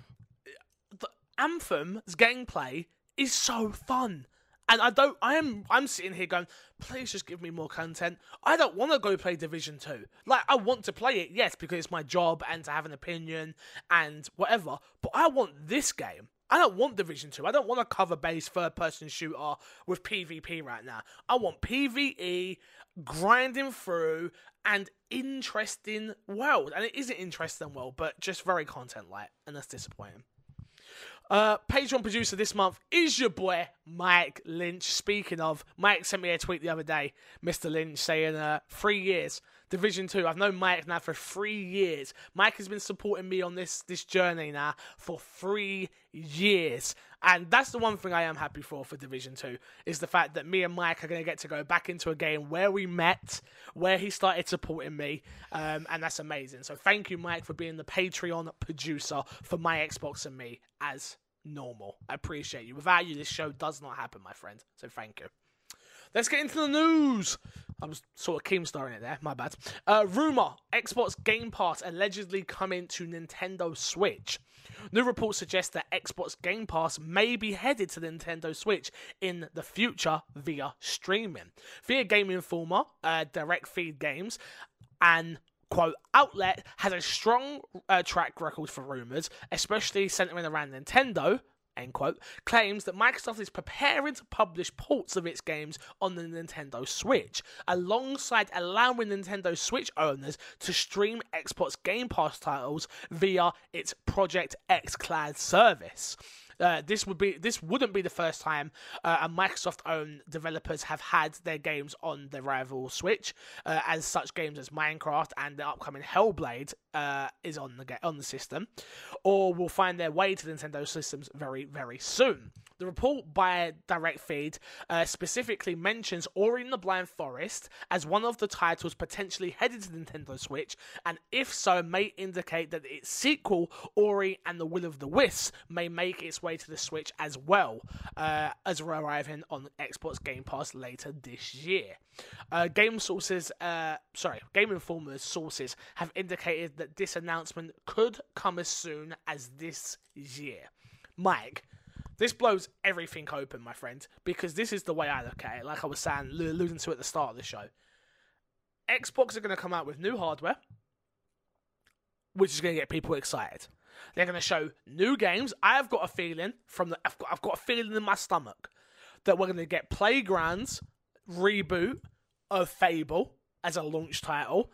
the Anthem's gameplay is so fun. And I don't. I am. I'm sitting here going, please just give me more content. I don't want to go play Division Two. Like I want to play it, yes, because it's my job and to have an opinion and whatever. But I want this game. I don't want Division 2. I don't want a cover based third person shooter with PvP right now. I want PvE, grinding through, and interesting world. And it is an interesting world, but just very content light, and that's disappointing. Uh, Patreon producer this month is your boy Mike Lynch. Speaking of, Mike sent me a tweet the other day, Mr. Lynch, saying uh, three years, Division Two. I've known Mike now for three years. Mike has been supporting me on this this journey now for three years, and that's the one thing I am happy for for Division Two is the fact that me and Mike are going to get to go back into a game where we met, where he started supporting me, um, and that's amazing. So thank you, Mike, for being the Patreon producer for my Xbox and me as normal. I appreciate you. Without you, this show does not happen, my friend. So thank you. Let's get into the news. I'm sort of keemstarring it there. My bad. Uh, rumor: Xbox Game Pass allegedly coming to Nintendo Switch. New reports suggest that Xbox Game Pass may be headed to the Nintendo Switch in the future via streaming. Via Game Informer, uh, Direct Feed Games, and quote outlet has a strong uh, track record for rumors, especially centering around Nintendo end quote, claims that Microsoft is preparing to publish ports of its games on the Nintendo Switch, alongside allowing Nintendo Switch owners to stream Xbox Game Pass titles via its Project xCloud service. Uh, this would be this wouldn't be the first time uh, a Microsoft-owned developers have had their games on the rival Switch, uh, as such games as Minecraft and the upcoming Hellblade uh, is on the on the system, or will find their way to Nintendo systems very very soon. The report by Direct Feed uh, specifically mentions Ori and the Blind Forest as one of the titles potentially headed to Nintendo Switch, and if so, may indicate that its sequel, Ori and the Will of the Wisps, may make its way to the Switch as well, uh, as arriving on Xbox Game Pass later this year. Uh, game sources, uh, sorry, Game Informer's sources have indicated that this announcement could come as soon as this year. Mike, this blows everything open, my friend, because this is the way I look at it. Like I was saying, alluding to at the start of the show, Xbox are going to come out with new hardware, which is going to get people excited. They're going to show new games. I've got a feeling from the I've got, I've got a feeling in my stomach that we're going to get Playgrounds reboot of Fable as a launch title,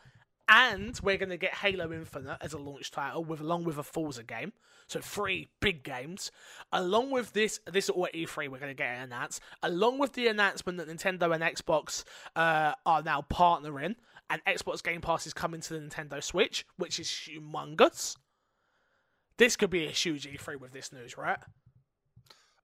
and we're going to get Halo Infinite as a launch title with along with a Forza game. So three big games. Along with this, this or E3 we're going to get announced. Along with the announcement that Nintendo and Xbox uh, are now partnering, and Xbox Game Pass is coming to the Nintendo Switch, which is humongous. This could be a huge E3 with this news, right?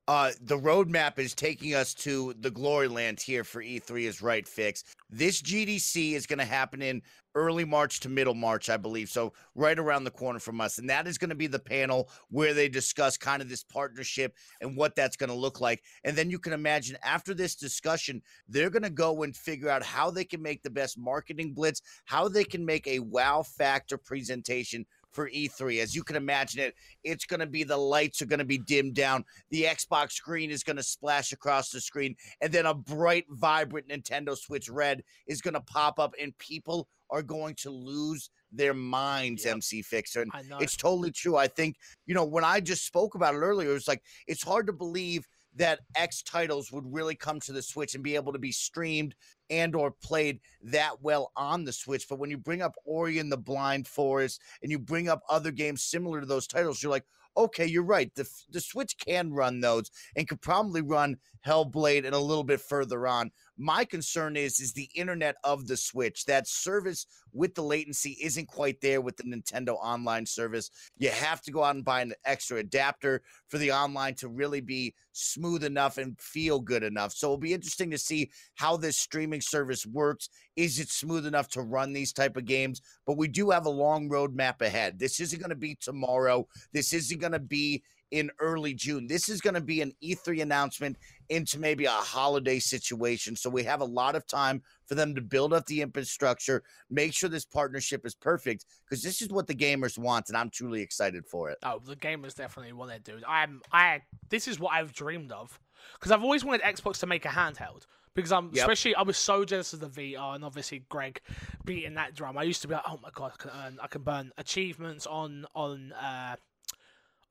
uh, the roadmap is taking us to the glory land here for E3 is right fix. This GDC is going to happen in early March to middle March, I believe. So right around the corner from us. And that is going to be the panel where they discuss kind of this partnership and what that's going to look like. And then you can imagine after this discussion, they're going to go and figure out how they can make the best marketing blitz, how they can make a wow factor presentation for E3. As you can imagine it, it's going to be the lights are going to be dimmed down. The Xbox screen is going to splash across the screen. And then a bright, vibrant Nintendo Switch Red is going to pop up, and people are going to lose their minds, yep. MC Fixer. And it's totally true. I think, you know, when I just spoke about it earlier, it was like, it's hard to believe that X titles would really come to the Switch and be able to be streamed and or played that well on the Switch. But when you bring up Ori and the Blind Forest and you bring up other games similar to those titles, you're like, okay, you're right. The the Switch can run those and could probably run Hellblade and a little bit further on. My concern is is the internet of the Switch. That service with the latency isn't quite there with the Nintendo online service. You have to go out and buy an extra adapter for the online to really be smooth enough and feel good enough. So it'll be interesting to see how this streaming service works. Is it smooth enough to run these type of games? But we do have a long roadmap ahead. This isn't going to be tomorrow. This isn't going to be in early June. This is going to be an E3 announcement into maybe a holiday situation. So we have a lot of time for them to build up the infrastructure, make sure this partnership is perfect because this is what the gamers want and I'm truly excited for it. Oh, the gamers definitely want it, dude. I'm I this is what I've dreamed of because I've always wanted Xbox to make a handheld because I'm yep. especially I was so jealous of the VR and obviously Greg beating that drum. I used to be like, oh my god, I can earn, I can burn achievements on on uh,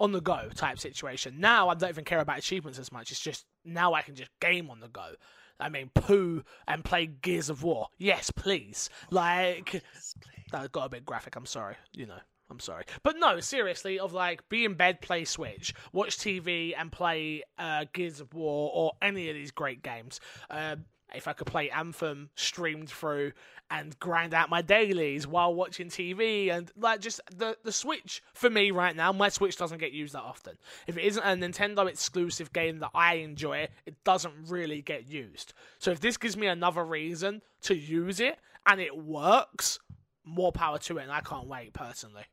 on the go type situation. Now I don't even care about achievements as much. It's just now I can just game on the go. I mean, poo and play Gears of War. Yes, please. Like that got a bit graphic. I'm sorry. You know. I'm sorry. But no, seriously, of like be in bed, play Switch, watch TV, and play uh, Gears of War or any of these great games. Uh, if I could play Anthem streamed through and grind out my dailies while watching TV and like just the the Switch for me right now, my Switch doesn't get used that often. If it isn't a Nintendo exclusive game that I enjoy, it doesn't really get used. So if this gives me another reason to use it and it works, more power to it and I can't wait personally.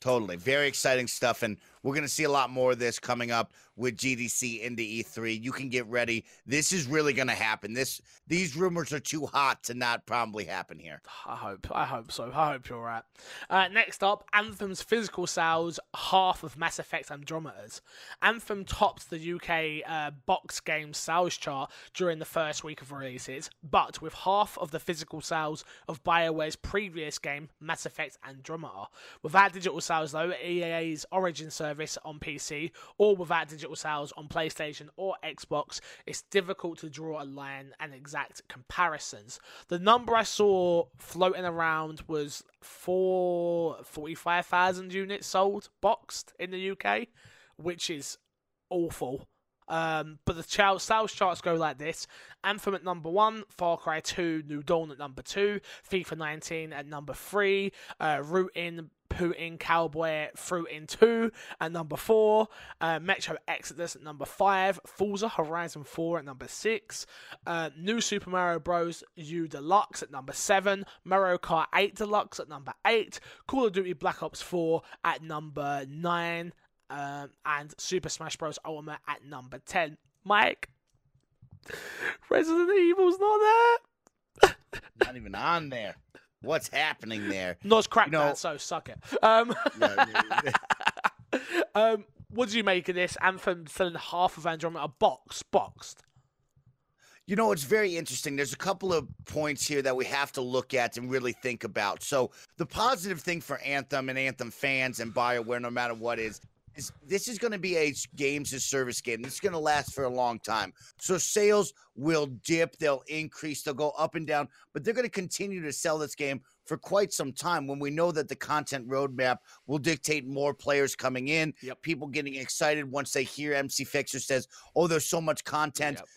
Totally. Very exciting stuff. And we're going to see a lot more of this coming up with GDC into E3. You can get ready. This is really going to happen. This these rumors are too hot to not probably happen here. I hope. I hope so. I hope you're right. Uh, next up, Anthem's physical sales half of Mass Effect Andromeda's. Anthem topped the UK uh, box game sales chart during the first week of releases, but with half of the physical sales of BioWare's previous game, Mass Effect Andromeda. Without digital sales, though, EA's Origin service on PC or without digital sales on PlayStation or Xbox, it's difficult to draw a line and exact comparisons. The number I saw floating around was for 45,000 units sold boxed in the UK, which is awful. Um, but the ch- sales charts go like this: Anthem at number one, Far Cry 2, New Dawn at number two, FIFA 19 at number three, uh, Rootin Putin Cowboy Fruit in 2 at number 4, uh, Metro Exodus at number 5, Forza Horizon 4 at number 6, uh, New Super Mario Bros. U Deluxe at number 7, Mario Kart 8 Deluxe at number 8, Call of Duty Black Ops 4 at number 9, um, and Super Smash Bros. Ultimate at number 10. Mike, Resident Evil's not there. not even on there what's happening there. Not crack you know, that, so suck it. Um, um, what do you make of this? Anthem selling half of Andromeda box boxed. You know, it's very interesting. There's a couple of points here that we have to look at and really think about. So, the positive thing for Anthem and Anthem fans and BioWare, no matter what, is is this is going to be a games as service game. This is going to last for a long time. So sales will dip, they'll increase, they'll go up and down, but they're going to continue to sell this game for quite some time when we know that the content roadmap will dictate more players coming in, yep. people getting excited once they hear MC Fixer says, "Oh, there's so much content." Yep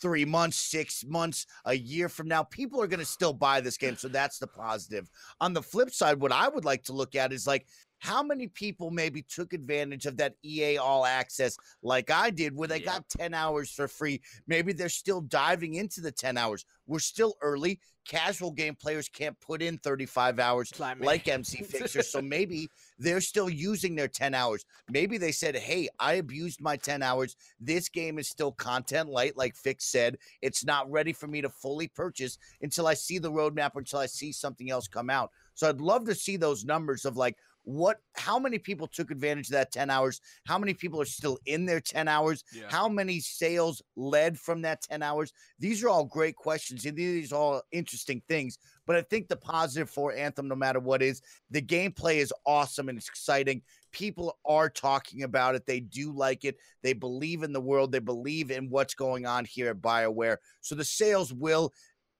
three months, six months, a year from now, people are going to still buy this game. So that's the positive. On the flip side, what I would like to look at is like how many people maybe took advantage of that EA All Access like I did, where they Yeah. got 10 hours for free? Maybe they're still diving into the 10 hours. We're still early. Casual game players can't put in 35 hours like like MC Fixer. so maybe they're still using their 10 hours. Maybe they said, Hey, I abused my 10 hours. This game is still content light, like Fix said. It's not ready for me to fully purchase until I see the roadmap or until I see something else come out. So I'd love to see those numbers of like what how many people took advantage of that 10 hours? How many people are still in their 10 hours? Yeah. how many sales led from that 10 hours? These are all great questions and these are all interesting things but i think the positive for anthem no matter what is the gameplay is awesome and it's exciting. People are talking about it. They do like it. They believe in the world. They believe in what's going on here at bioware. So the sales will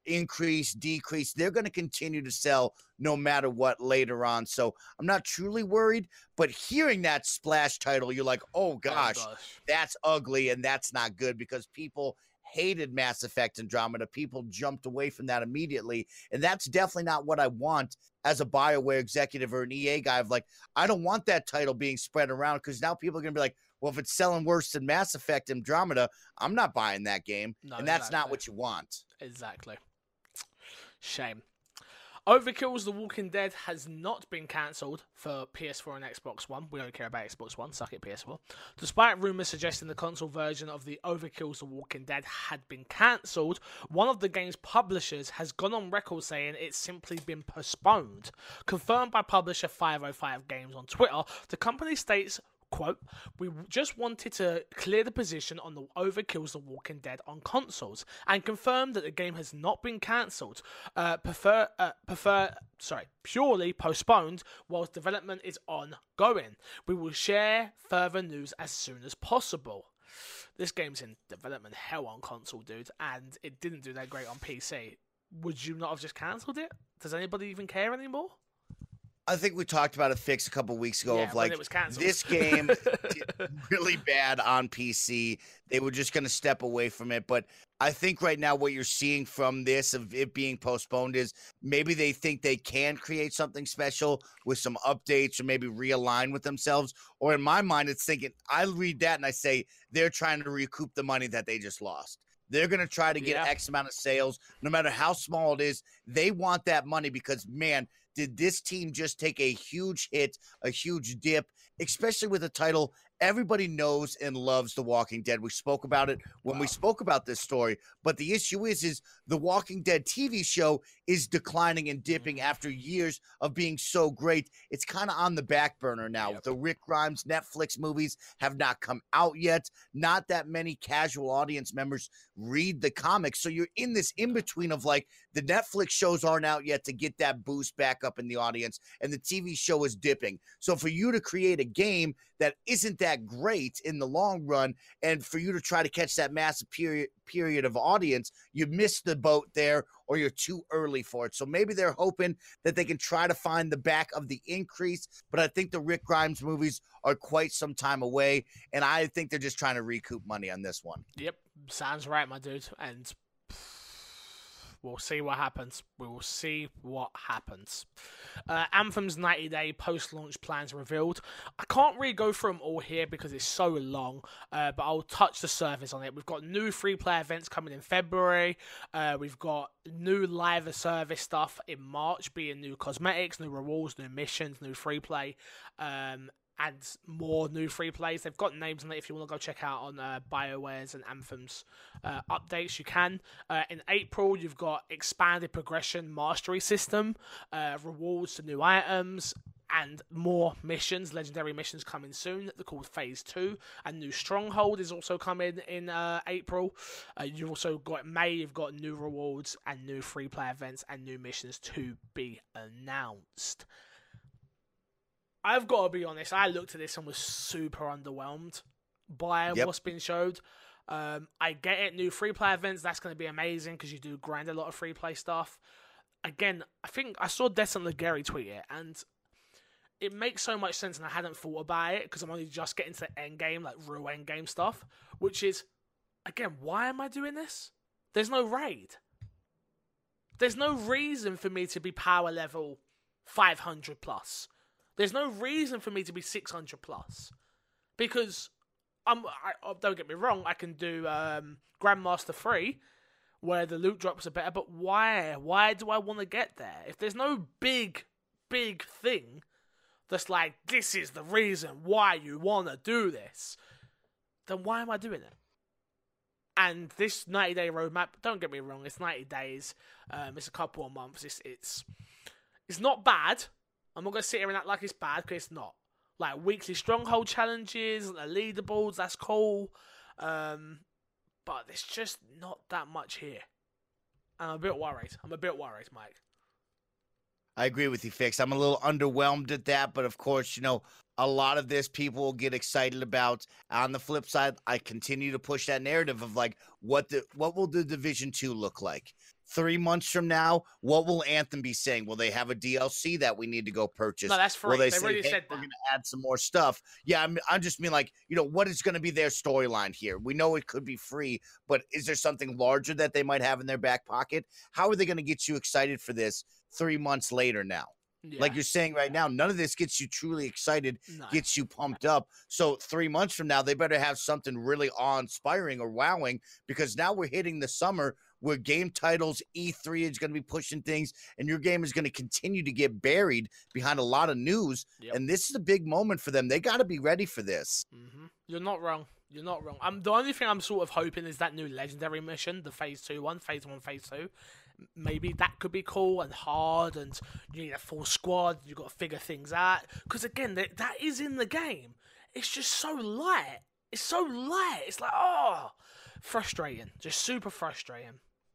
increase decrease they're going to continue to sell no matter what later on so i'm not truly worried but hearing that splash title you're like oh Oh, gosh that's ugly and that's not good because people hated Mass Effect Andromeda. People jumped away from that immediately. And that's definitely not what I want as a BioWare executive or an EA guy of like, I don't want that title being spread around because now people are going to be like, well, if it's selling worse than Mass Effect Andromeda, I'm not buying that game. No, and that's not what you want. Exactly. Shame. Overkill's The Walking Dead has not been cancelled for PS4 and Xbox One. We don't care about Xbox One, suck it PS4. Despite rumours suggesting the console version of the Overkill's The Walking Dead had been cancelled, one of the game's publishers has gone on record saying it's simply been postponed. Confirmed by publisher 505 Games on Twitter, the company states quote, we just wanted to clear the position on the Overkill's The Walking Dead on consoles and confirm that the game has not been cancelled, uh, prefer, uh, prefer, sorry, purely postponed whilst development is ongoing. We will share further news as soon as possible. This game's in development hell on console, dude, and it didn't do that great on PC. Would you not have just cancelled it? Does anybody even care anymore? I think we talked about a fix a couple weeks ago Yeah, of like this game really bad on PC. They were just going to step away from it. But I think right now what you're seeing from this of it being postponed is maybe they think they can create something special with some updates or maybe realign with themselves. Or in my mind, it's thinking I read that and I say they're trying to recoup the money that they just lost. They're going to try to get Yeah. X amount of sales, no matter how small it is. They want that money because, man, did this team just take a huge hit, a huge dip, especially with a title everybody knows and loves The Walking Dead. We spoke about it when we spoke about this story, but the issue is is The Walking Dead TV show is declining and dipping mm. after years of being so great. It's kind of on the back burner now. Yep. The Rick Grimes Netflix movies have not come out yet. Not that many casual audience members read the comics. So you're in this in between of like the Netflix shows aren't out yet to get that boost back up in the audience, and the TV show is dipping. So for you to create a game that isn't that great in the long run, and for you to try to catch that massive period period of audience, you missed the boat there, or you're too early for it. So maybe they're hoping that they can try to find the back of the increase. But I think the Rick Grimes movies are quite some time away, and I think they're just trying to recoup money on this one. Yep, sounds right, my dude. And we'll see what happens. We will see what happens. Uh, Anthem's 90 day post launch plans revealed. I can't really go through them all here because it's so long, uh, but I'll touch the surface on it. We've got new free player events coming in February. Uh, we've got new live service stuff in March, being new cosmetics, new rewards, new missions, new free play. Um, and more new free plays. They've got names on it if you want to go check out on uh, BioWare's and Anthem's uh, updates. You can. Uh, in April, you've got expanded progression mastery system, uh, rewards to new items, and more missions, legendary missions coming soon. They're called Phase 2. And new Stronghold is also coming in uh, April. Uh, you've also got May, you've got new rewards and new free play events and new missions to be announced. I've got to be honest, I looked at this and was super underwhelmed by Yep. what's been showed. Um, I get it, new free play events, that's going to be amazing because you do grind a lot of free play stuff. Again, I think I saw Destin Legarie tweet it, and it makes so much sense, and I hadn't thought about it because I'm only just getting to the end game, like real end game stuff, which is, again, why am I doing this? There's no raid. There's no reason for me to be power level 500 plus. There's no reason for me to be 600 plus because I'm. I, oh, don't get me wrong. I can do um, Grandmaster Three, where the loot drops are better. But why? Why do I want to get there? If there's no big, big thing that's like this is the reason why you want to do this, then why am I doing it? And this 90 day roadmap, don't get me wrong, it's 90 days. Um, it's a couple of months. It's it's it's not bad. I'm not gonna sit here and act like it's bad because it's not. Like weekly stronghold challenges, the leaderboards, that's cool. Um, but there's just not that much here. And I'm a bit worried. I'm a bit worried, Mike. I agree with you, Fix. I'm a little underwhelmed at that, but of course, you know, a lot of this people will get excited about. On the flip side, I continue to push that narrative of like what the what will the Division Two look like? Three months from now, what will Anthem be saying? Will they have a DLC that we need to go purchase? No, that's free. Will they, they say, already hey, said we're going to add some more stuff? Yeah, I'm, I'm just mean like, you know, what is going to be their storyline here? We know it could be free, but is there something larger that they might have in their back pocket? How are they going to get you excited for this three months later now? Yeah. Like you're saying right now, none of this gets you truly excited, no. gets you pumped up. So three months from now, they better have something really awe-inspiring or wowing because now we're hitting the summer where game titles E3 is going to be pushing things, and your game is going to continue to get buried behind a lot of news. Yep. And this is a big moment for them. They got to be ready for this. hmm You're not wrong. You're not wrong. I'm the only thing I'm sort of hoping is that new legendary mission, the phase two one, phase one, phase two. Maybe that could be cool and hard, and you need a full squad. You've got to figure things out. Because again, that that is in the game. It's just so light. It's so light. It's like oh, frustrating. Just super frustrating.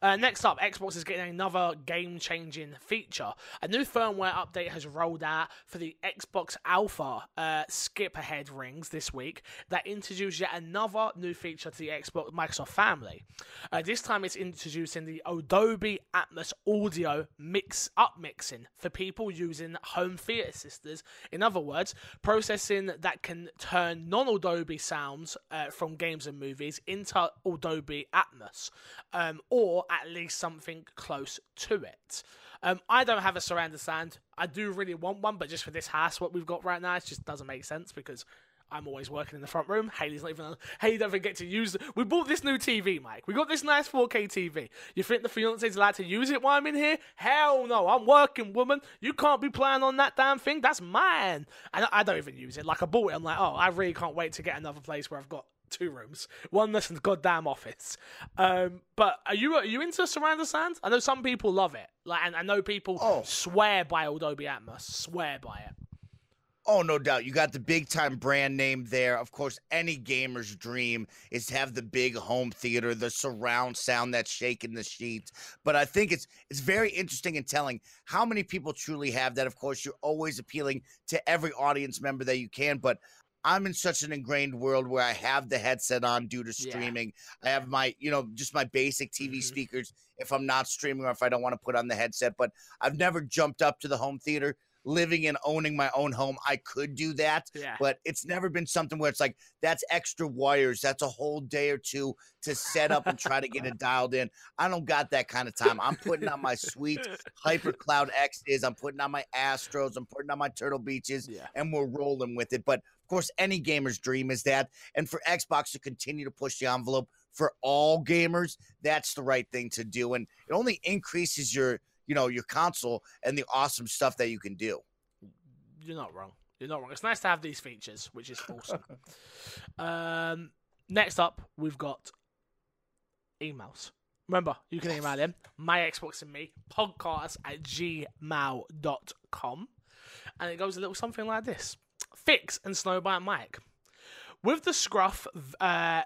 Uh, next up, Xbox is getting another game changing feature. A new firmware update has rolled out for the Xbox Alpha uh, skip ahead rings this week that introduce yet another new feature to the Xbox Microsoft family. Uh, this time it's introducing the Dolby Atmos audio mix up mixing for people using home theater systems. In other words, processing that can turn non Dolby sounds uh, from games and movies into Dolby Atmos. Um, or at least something close to it. Um, I don't have a surround sound. I do really want one, but just for this house, what we've got right now, it just doesn't make sense because I'm always working in the front room. Haley's not even. Haley doesn't get to use. We bought this new TV, Mike. We got this nice 4K TV. You think the fiance's allowed to use it while I'm in here? Hell no. I'm working, woman. You can't be playing on that damn thing. That's mine. And I don't even use it. Like I bought it. I'm like, oh, I really can't wait to get another place where I've got two rooms, one that's in the goddamn office. Um, but are you are you into surround sound? I know some people love it, like, and I know people Oh. swear by Dolby Atmos, swear by it. Oh, no doubt. You got the big time brand name there. Of course, any gamer's dream is to have the big home theater, the surround sound that's shaking the sheets. But I think it's it's very interesting and telling how many people truly have that. Of course, you're always appealing to every audience member that you can, but I'm in such an ingrained world where I have the headset on due to Yeah. streaming. I have my, you know, just my basic TV Mhm. speakers if I'm not streaming or if I don't want to put on the headset. But I've never jumped up to the home theater. Living and owning my own home, I could do that Yeah, but it's never been something where it's like that's extra wires that's a whole day or two to set up and try to get it dialed in i don't got that kind of time i'm putting on my sweet hyper cloud x's i'm putting on my astros i'm putting on my turtle beaches yeah, and we're rolling with it but of course any gamer's dream is that and for xbox to continue to push the envelope for all gamers that's the right thing to do and it only increases your you know your console and the awesome stuff that you can do you're not wrong. You're not wrong. It's nice to have these features, which is awesome. um, next up, we've got emails. Remember, you can email in my Xbox and me podcast at gmail.com. And it goes a little something like this Fix and Snowbike Mike. With the Scuff, uh,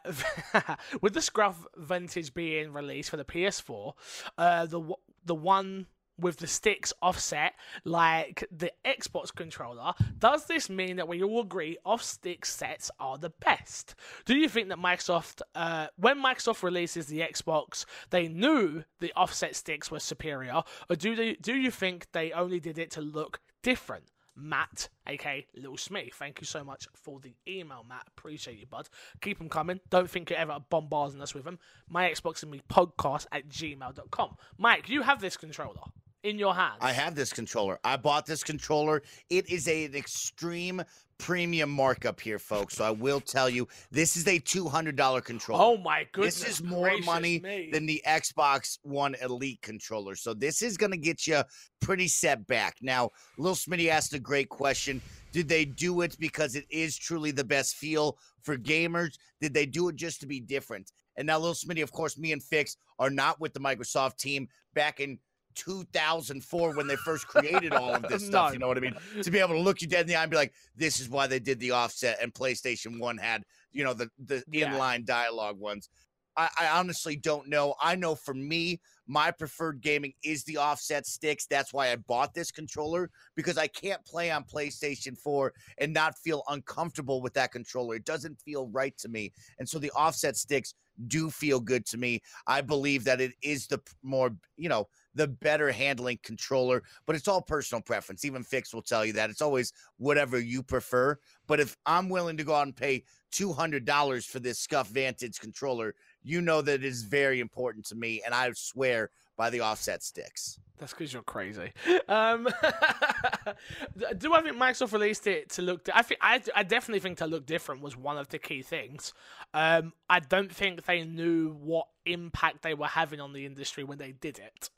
with the Scuff Vantage being released for the PS4, uh, the the one with the sticks offset like the Xbox controller, does this mean that we all agree off stick sets are the best? Do you think that Microsoft, uh, when Microsoft releases the Xbox, they knew the offset sticks were superior, or do they, do you think they only did it to look different? Matt, aka Little Smith, thank you so much for the email, Matt. Appreciate you, bud. Keep them coming. Don't think you're ever bombarding us with them. My Xbox and me podcast at gmail.com. Mike, you have this controller. In your hands. I have this controller. I bought this controller. It is a, an extreme premium markup here, folks. So I will tell you, this is a two hundred dollar controller. Oh my goodness! This is more money me. than the Xbox One Elite controller. So this is going to get you pretty set back. Now, Lil Smitty asked a great question. Did they do it because it is truly the best feel for gamers? Did they do it just to be different? And now, Lil Smitty, of course, me and Fix are not with the Microsoft team back in 2004 when they first created all of this stuff. No. You know what I mean? To be able to look you dead in the eye and be like, this is why they did the offset and PlayStation 1 had, you know, the, the Yeah. inline dialogue ones. I, I honestly don't know. I know for me, my preferred gaming is the offset sticks. That's why I bought this controller because I can't play on PlayStation 4 and not feel uncomfortable with that controller. It doesn't feel right to me. And so the offset sticks do feel good to me. I believe that it is the more, you know, the better handling controller, but it's all personal preference. Even Fix will tell you that it's always whatever you prefer. But if I'm willing to go out and pay $200 for this Scuff Vantage controller, you know that it is very important to me. And I swear by the offset sticks. That's because you're crazy. Um, do I think Microsoft released it to look? I think I, I definitely think to look different was one of the key things. Um, I don't think they knew what impact they were having on the industry when they did it.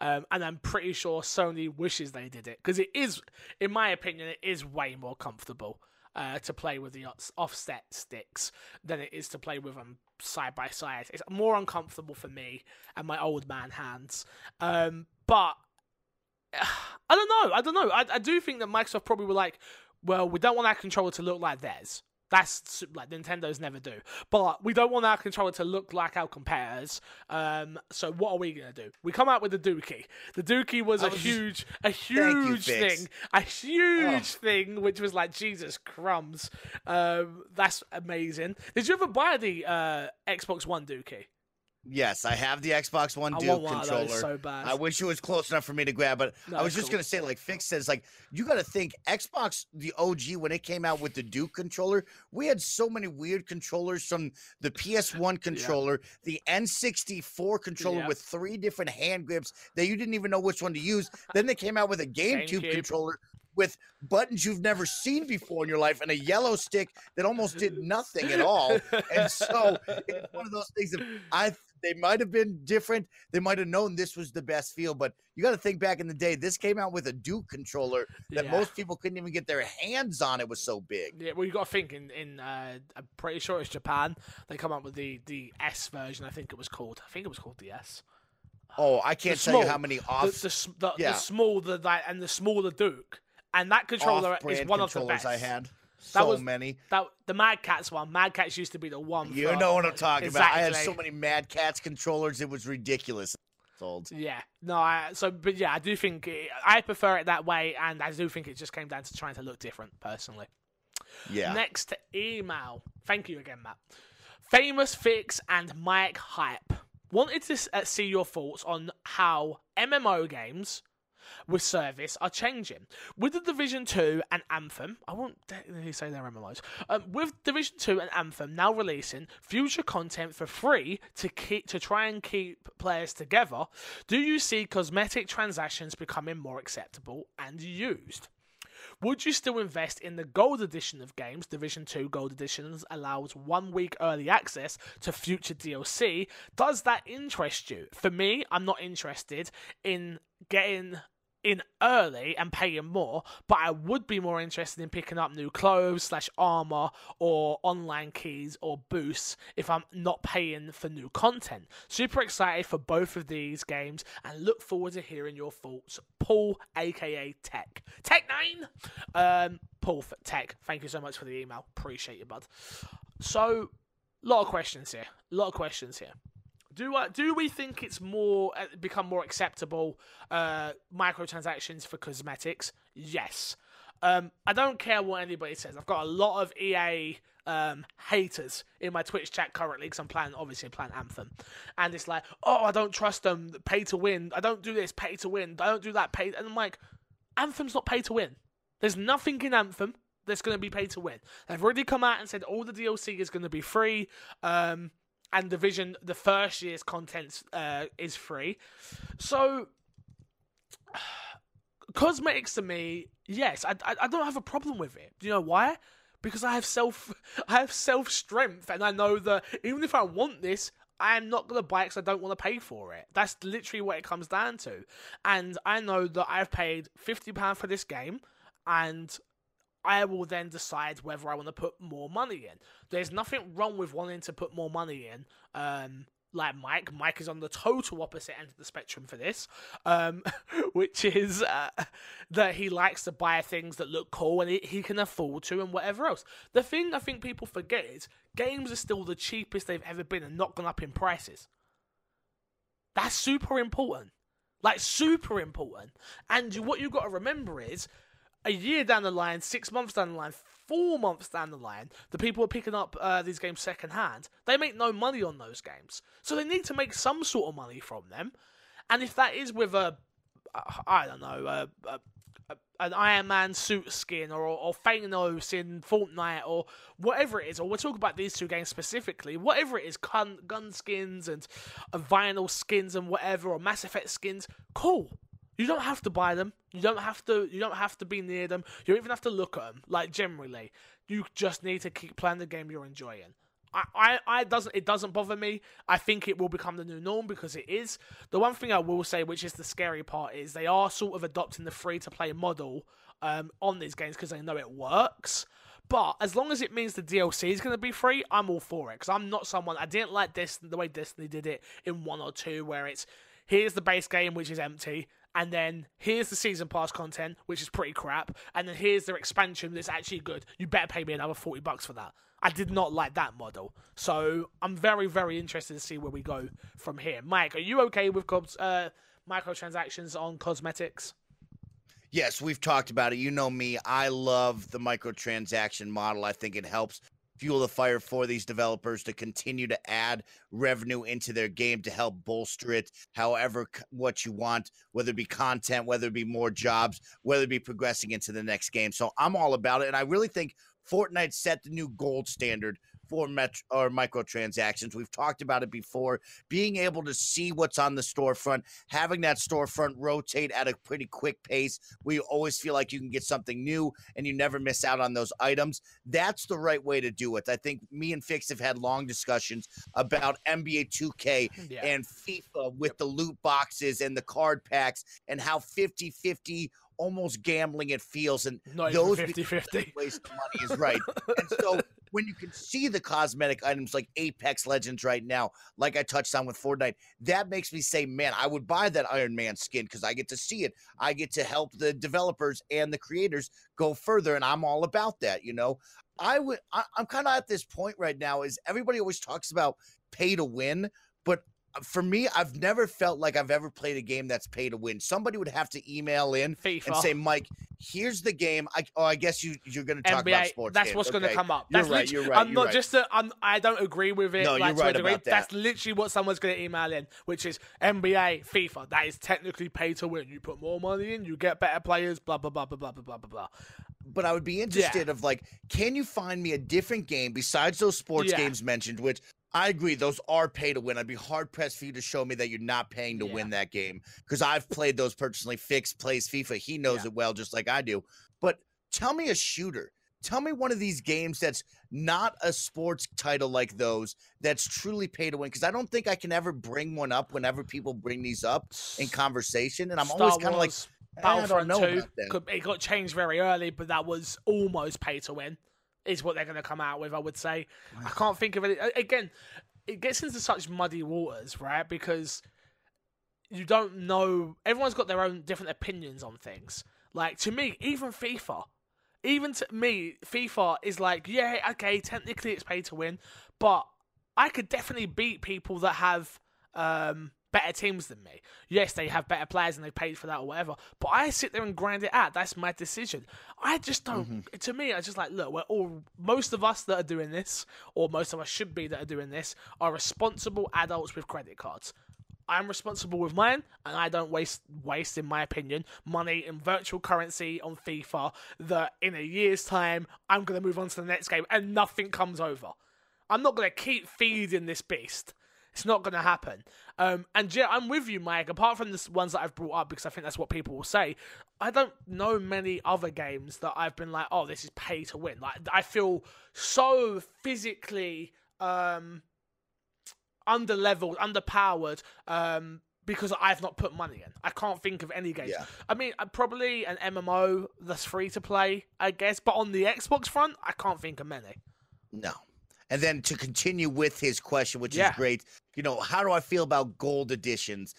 Um, and I'm pretty sure Sony wishes they did it because it is, in my opinion, it is way more comfortable uh, to play with the offset sticks than it is to play with them side by side. It's more uncomfortable for me and my old man hands. Um, but I don't know. I don't know. I, I do think that Microsoft probably were like, well, we don't want our controller to look like theirs. That's like Nintendo's never do. But we don't want our controller to look like our competitors. Um, so what are we gonna do? We come out with the Dookie. The Dookie was a was just- huge, a huge Fix. thing, a huge thing, which was like Jesus crumbs. Um, that's amazing. Did you ever buy the uh, Xbox One Dookie? Yes, I have the Xbox One I Duke want one of controller. those so bad. I wish it was close enough for me to grab, but No, I was just cool. gonna say, like Fix says, like you got to think Xbox, the OG, when it came out with the Duke controller, we had so many weird controllers from the PS1 controller, the N64 controller Yep. with three different hand grips that you didn't even know which one to use. then they came out with a GameCube, GameCube. controller with buttons you've never seen before in your life and a yellow stick that almost did nothing at all. And so it's one of those things that I they might have been different. They might have known this was the best feel, but you got to think back in the day. This came out with a Duke controller that Yeah. most people couldn't even get their hands on. It was so big. Yeah, well, you got to think in in uh, I'm pretty sure it's Japan. They come up with the the S version. I think it was called. I think it was called the S. Oh, I can't tell you how many The off the, s- the, yeah. the small the like, and the smaller Duke, and that controller is one of the best. I had. That So was- many. That the Mad Catz one. Mad Catz used to be the one. You for- know what I'm talking about. I had so many Mad Catz controllers. It was ridiculous. Sold. Yeah, no, I so but yeah, I do think it, I prefer it that way, and I do think it just came down to trying to look different personally. Yeah. Next email. Thank you again, Matt. Famous Fix and Mike Hype. Wanted to uh, see your thoughts on how MMO games with service are changing. With the Division 2 and Anthem, I won't say they're MMOs. Um, with Division 2 and Anthem now releasing future content for free to keep to try and keep players together, do you see cosmetic transactions becoming more acceptable and used? Would you still invest in the gold edition of games? Division 2 Gold Editions allows one week early access to future DLC. Does that interest you? For me, I'm not interested in getting in early and paying more, but I would be more interested in picking up new clothes slash armor or online keys or boosts if I'm not paying for new content. Super excited for both of these games and look forward to hearing your thoughts. Paul, aka Tech. Tech Nine. Um, Paul for Tech. Thank you so much for the email. Appreciate you, bud. So, lot of questions here. A lot of questions here. Do I, do we think it's more uh, become more acceptable uh, microtransactions for cosmetics? Yes. Um, I don't care what anybody says. I've got a lot of EA um, haters in my Twitch chat currently because I'm playing, obviously, playing Anthem, and it's like, oh, I don't trust them. Pay to win. I don't do this. Pay to win. I don't do that. Pay. And I'm like, Anthem's not pay to win. There's nothing in Anthem that's going to be pay to win. They've already come out and said all the DLC is going to be free. Um, and Division, the first year's content uh, is free. So cosmetics to me, yes, I, I, I don't have a problem with it. Do you know why? Because I have self I have self strength, and I know that even if I want this, I am not gonna buy it because I don't want to pay for it. That's literally what it comes down to. And I know that I've paid fifty pound for this game, and I will then decide whether I want to put more money in. There's nothing wrong with wanting to put more money in. Um, like Mike. Mike is on the total opposite end of the spectrum for this, um, which is uh, that he likes to buy things that look cool and he, he can afford to and whatever else. The thing I think people forget is games are still the cheapest they've ever been and not gone up in prices. That's super important. Like, super important. And what you've got to remember is a year down the line, six months down the line, four months down the line, the people are picking up uh, these games secondhand. They make no money on those games, so they need to make some sort of money from them. And if that is with a, I don't know, a, a, a, an Iron Man suit skin or or Thanos in Fortnite or whatever it is, or we're talking about these two games specifically, whatever it is, gun, gun skins and uh, vinyl skins and whatever, or Mass Effect skins, cool. You don't have to buy them. You don't have to. You don't have to be near them. You don't even have to look at them. Like generally, you just need to keep playing the game you're enjoying. I, I, I doesn't it doesn't bother me. I think it will become the new norm because it is. The one thing I will say, which is the scary part, is they are sort of adopting the free to play model um, on these games because they know it works. But as long as it means the DLC is going to be free, I'm all for it. Because I'm not someone I didn't like Destiny the way Destiny did it in one or two, where it's here's the base game which is empty, and then here's the season pass content, which is pretty crap, and then here's their expansion that's actually good. You better pay me another 40 bucks for that. I did not like that model. So I'm very, very interested to see where we go from here. Mike, are you okay with uh, microtransactions on cosmetics? Yes, we've talked about it. You know me. I love the microtransaction model. I think it helps fuel the fire for these developers to continue to add revenue into their game to help bolster it however what you want whether it be content whether it be more jobs whether it be progressing into the next game. So i'm all about it and i really think fortnite set the new gold standard for met- or microtransactions. We've talked about it before. Being able to see what's on the storefront, having that storefront rotate at a pretty quick pace, where you always feel like you can get something new and you never miss out on those items. That's the right way to do it. I think me and Fix have had long discussions about NBA 2K mm, yeah. and FIFA with yep. the loot boxes and the card packs and how 50 50 almost gambling it feels and Not those 50 50 waste of money is right and so when you can see the cosmetic items like Apex Legends right now, like I touched on with Fortnite, that makes me say, man, I would buy that Iron Man skin because I get to see it. I get to help the developers and the creators go further, and I'm all about that. You know, I would. I, I'm kind of at this point right now. Is everybody always talks about pay to win, but for me, I've never felt like I've ever played a game that's pay to win. Somebody would have to email in FIFA. and say, "Mike, here's the game." I, oh, I guess you you're going to talk NBA, about sports. That's games. what's okay. going to come up. That's you're right. You're right. I'm you're not right. just. A, I'm, I don't agree with it. No, like, you're right about that. That's literally what someone's going to email in, which is NBA, FIFA. That is technically pay to win. You put more money in, you get better players. Blah blah blah blah blah blah blah blah. But I would be interested yeah. of like, can you find me a different game besides those sports yeah. games mentioned, which I agree. Those are pay to win. I'd be hard pressed for you to show me that you're not paying to yeah. win that game because I've played those personally. Fix plays FIFA. He knows yeah. it well, just like I do. But tell me a shooter. Tell me one of these games that's not a sports title like those that's truly pay to win. Because I don't think I can ever bring one up whenever people bring these up in conversation. And I'm Star always kind of like, eh, Battlefront 2 it got changed very early, but that was almost pay to win is what they're going to come out with. I would say. I can't think of it again. It gets into such muddy waters, right? Because you don't know. Everyone's got their own different opinions on things. Like to me, even FIFA, even to me, FIFA is like, yeah, okay, technically it's pay to win, but I could definitely beat people that have um, better teams than me. Yes, they have better players and they paid for that or whatever. But I sit there and grind it out. That's my decision. I just don't. Mm-hmm. To me, I just like look. We're all most of us that are doing this, or most of us should be that are doing this, are responsible adults with credit cards. I'm responsible with mine, and I don't waste waste, in my opinion, money in virtual currency on FIFA. That in a year's time, I'm gonna move on to the next game, and nothing comes over. I'm not gonna keep feeding this beast. It's not going to happen. Um, and yeah, I'm with you, Mike. Apart from the ones that I've brought up, because I think that's what people will say, I don't know many other games that I've been like, oh, this is pay to win. Like I feel so physically um under leveled, underpowered, um, because I've not put money in. I can't think of any games. Yeah. I mean, uh, probably an MMO that's free to play, I guess. But on the Xbox front, I can't think of many. No. And then to continue with his question, which Yeah. is great, you know, how do I feel about gold editions?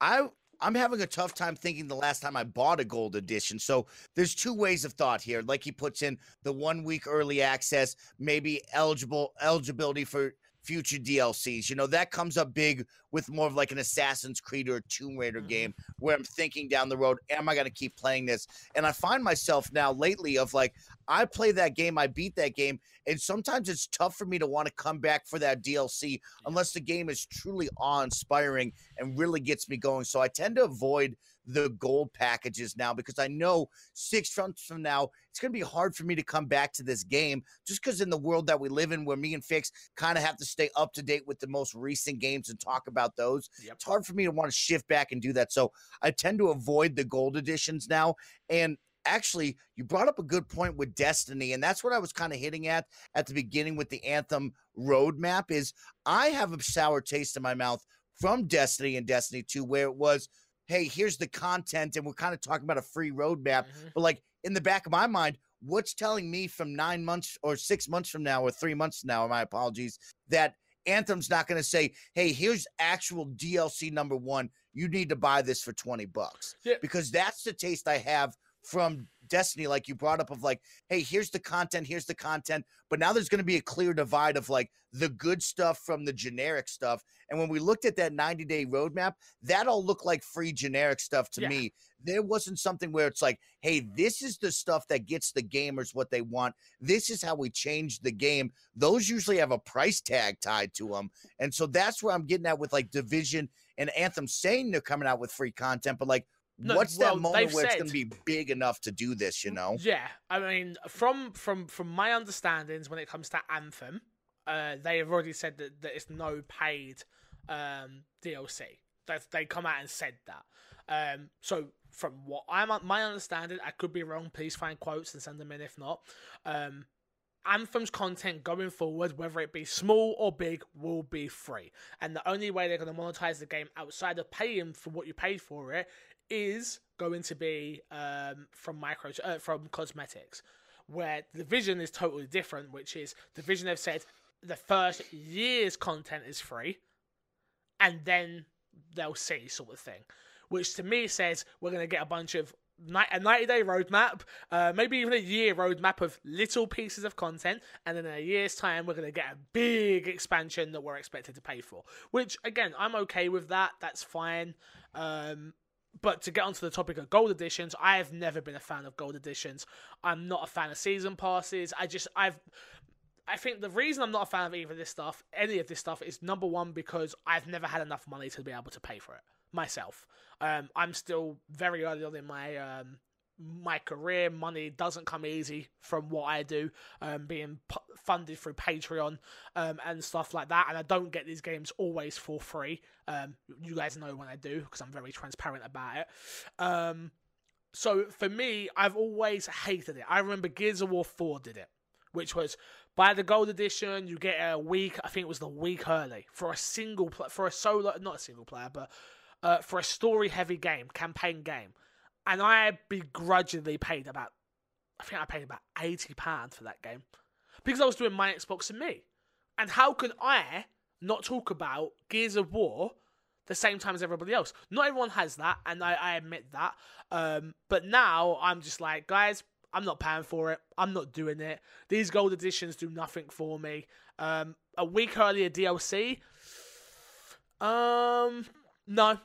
I I'm having a tough time thinking the last time I bought a gold edition. So there's two ways of thought here. Like he puts in the one week early access, maybe eligible eligibility for future DLCs. You know, that comes up big with more of like an Assassin's Creed or a Tomb Raider Mhm. game where I'm thinking down the road, am I going to keep playing this? And I find myself now lately of like, I play that game, I beat that game, and sometimes it's tough for me to want to come back for that DLC unless the game is truly awe-inspiring and really gets me going. So I tend to avoid the gold packages now because I know six months from now it's going to be hard for me to come back to this game just because in the world that we live in, where me and Fix kind of have to stay up to date with the most recent games and talk about those, Yep. it's hard for me to want to shift back and do that. So I tend to avoid the gold editions now. And actually, you brought up a good point with Destiny, and that's what I was kind of hitting at at the beginning with the Anthem roadmap. Is I have a sour taste in my mouth from Destiny and Destiny 2, where it was, hey, here's the content, and we're kind of talking about a free roadmap. Mhm. But like in the back of my mind, what's telling me from nine months or six months from now or three months from now, my apologies, that Anthem's not going to say, hey, here's actual DLC number one. You need to buy this for 20 bucks. Yeah. Because that's the taste I have from Destiny, like you brought up, of like, hey, here's the content, here's the content. But now there's going to be a clear divide of like the good stuff from the generic stuff. And when we looked at that 90 day roadmap, that all looked like free generic stuff to Yeah. me. There wasn't something where it's like, hey, this is the stuff that gets the gamers what they want. This is how we change the game. Those usually have a price tag tied to them. And so that's where I'm getting at with like Division and Anthem saying they're coming out with free content, but like, No, what's well, that moment where it's going to be big enough to do this, you know? Yeah, I mean, from from from my understandings, when it comes to Anthem, uh, they have already said that, that it's no paid um, DLC. They they come out and said that. Um, so from what I'm my understanding, I could be wrong. Please find quotes and send them in if not. Um, Anthem's content going forward, whether it be small or big, will be free. And the only way they're going to monetize the game outside of paying for what you paid for it is going to be um, from micro uh, from cosmetics, where the vision is totally different. Which is the vision they've said the first year's content is free, and then they'll see sort of thing. Which to me says we're going to get a bunch of a 90 day roadmap, uh, maybe even a year roadmap of little pieces of content, and then in a year's time, we're going to get a big expansion that we're expected to pay for. Which, again, I'm okay with that. That's fine. Um, but to get onto the topic of gold editions, I have never been a fan of gold editions. I'm not a fan of season passes. I just, I've. I think the reason I'm not a fan of either this stuff, any of this stuff, is number one because I've never had enough money to be able to pay for it myself. Um, I'm still very early on in my um, my career. Money doesn't come easy from what I do, um, being p- funded through Patreon um, and stuff like that. And I don't get these games always for free. Um, you guys know when I do because I'm very transparent about it. Um, so for me, I've always hated it. I remember Gears of War 4 did it, which was buy the gold edition, you get a week. I think it was the week early for a single pl- for a solo, not a single player, but uh, for a story heavy game, campaign game, and I begrudgingly paid about, I think I paid about eighty pounds for that game because I was doing my Xbox and me. And how can I not talk about Gears of War the same time as everybody else? Not everyone has that, and I, I admit that. Um, but now I'm just like, guys, I'm not paying for it. I'm not doing it. These gold editions do nothing for me. Um, a week earlier DLC. Um, no.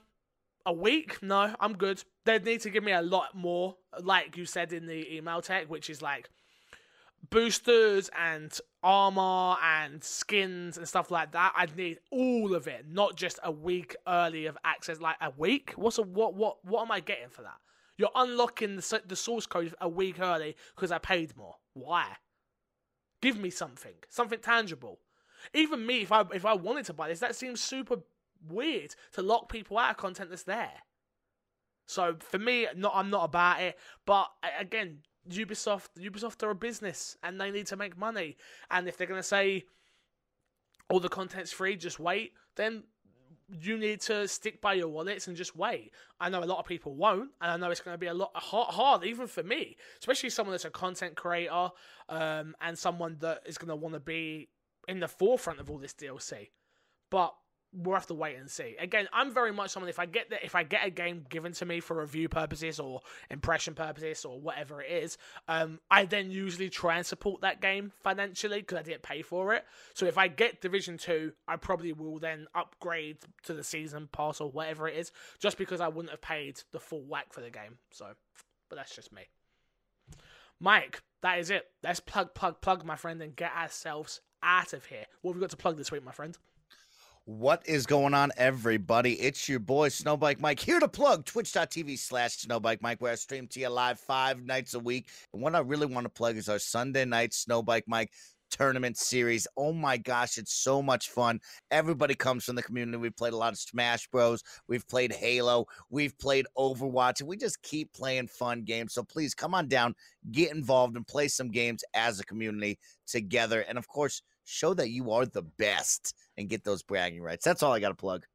A week? No, I'm good. They'd need to give me a lot more, like you said in the email tech, which is like boosters and armor and skins and stuff like that. I'd need all of it, not just a week early of access. Like a week? What's a what? What? What am I getting for that? You're unlocking the, the source code a week early because I paid more. Why? Give me something, something tangible. Even me, if I if I wanted to buy this, that seems super weird to lock people out of content that's there. So for me, not I'm not about it. But again, Ubisoft, Ubisoft are a business and they need to make money. And if they're gonna say all the content's free, just wait, then you need to stick by your wallets and just wait. I know a lot of people won't, and I know it's going to be a lot hard, hard even for me, especially someone that's a content creator um, and someone that is going to want to be in the forefront of all this DLC. But we'll have to wait and see. Again, I'm very much someone if I get the, if I get a game given to me for review purposes or impression purposes or whatever it is, um, I then usually try and support that game financially because I didn't pay for it. So if I get Division Two, I probably will then upgrade to the season pass or whatever it is, just because I wouldn't have paid the full whack for the game. So, but that's just me. Mike, that is it. Let's plug, plug, plug, my friend, and get ourselves out of here. What have we got to plug this week, my friend? What is going on, everybody? It's your boy Snowbike Mike here to plug twitch.tv slash Snowbike Mike, where I stream to you live five nights a week. And what I really want to plug is our Sunday night Snowbike Mike tournament series. Oh my gosh, it's so much fun. Everybody comes from the community. We've played a lot of Smash Bros. We've played Halo. We've played Overwatch. And we just keep playing fun games. So please come on down, get involved, and play some games as a community together. And of course, show that you are the best and get those bragging rights. That's all I got to plug.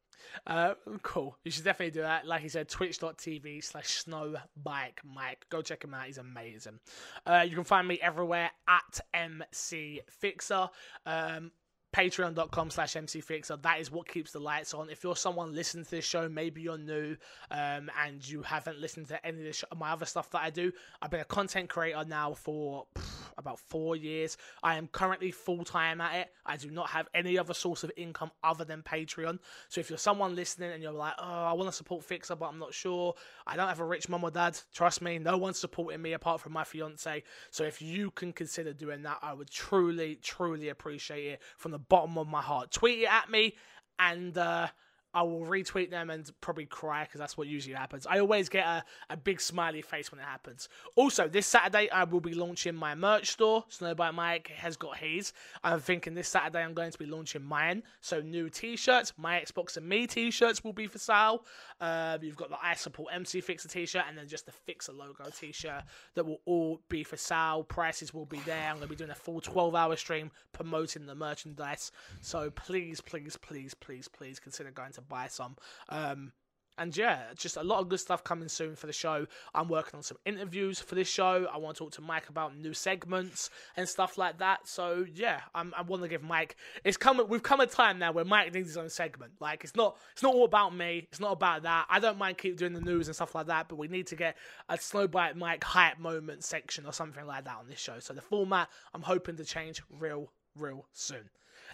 Uh, cool. You should definitely do that. Like he said, twitch.tv slash snowbike mike. Go check him out. He's amazing. Uh, you can find me everywhere at MC Fixer. Um, patreon.com slash mcfixer that is what keeps the lights on. If you're someone listening to this show maybe you're new um, and you haven't listened to any of sh- my other stuff that i do i've been a content creator now for pff, about four years. I am currently full-time at it. I do not have any other source of income other than patreon. So if you're someone listening and you're like oh i want to support fixer but i'm not sure. I don't have a rich mum or dad. Trust me no one's supporting me apart from my fiance. So if you can consider doing that i would truly truly appreciate it from the bottom of my heart. Tweet it at me, and uh, I will retweet them and probably cry because that's what usually happens. I always get a, a big smiley face when it happens. Also, this Saturday I will be launching my merch store. Snowbike Mike has got his. I'm thinking this Saturday I'm going to be launching mine. So new t-shirts, my Xbox and me t-shirts will be for sale. Uh, you've got the I support MC Fixer t-shirt and then just the Fixer logo t-shirt that will all be for sale. Prices will be there. I'm going to be doing a full 12-hour stream promoting the merchandise. So please, please, please, please, please consider going to buy some. Um, and yeah, just a lot of good stuff coming soon for the show. I'm working on some interviews for this show. I want to talk to Mike about new segments and stuff like that. So yeah, I'm, I want to give Mike. It's coming. We've come a time now where Mike needs his own segment. Like it's not. It's not all about me. It's not about that. I don't mind keep doing the news and stuff like that. But we need to get a Snowbike Mike hype moment section or something like that on this show. So the format I'm hoping to change real, real soon.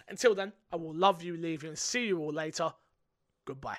Until then, I will love you, leave you, and see you all later. Goodbye.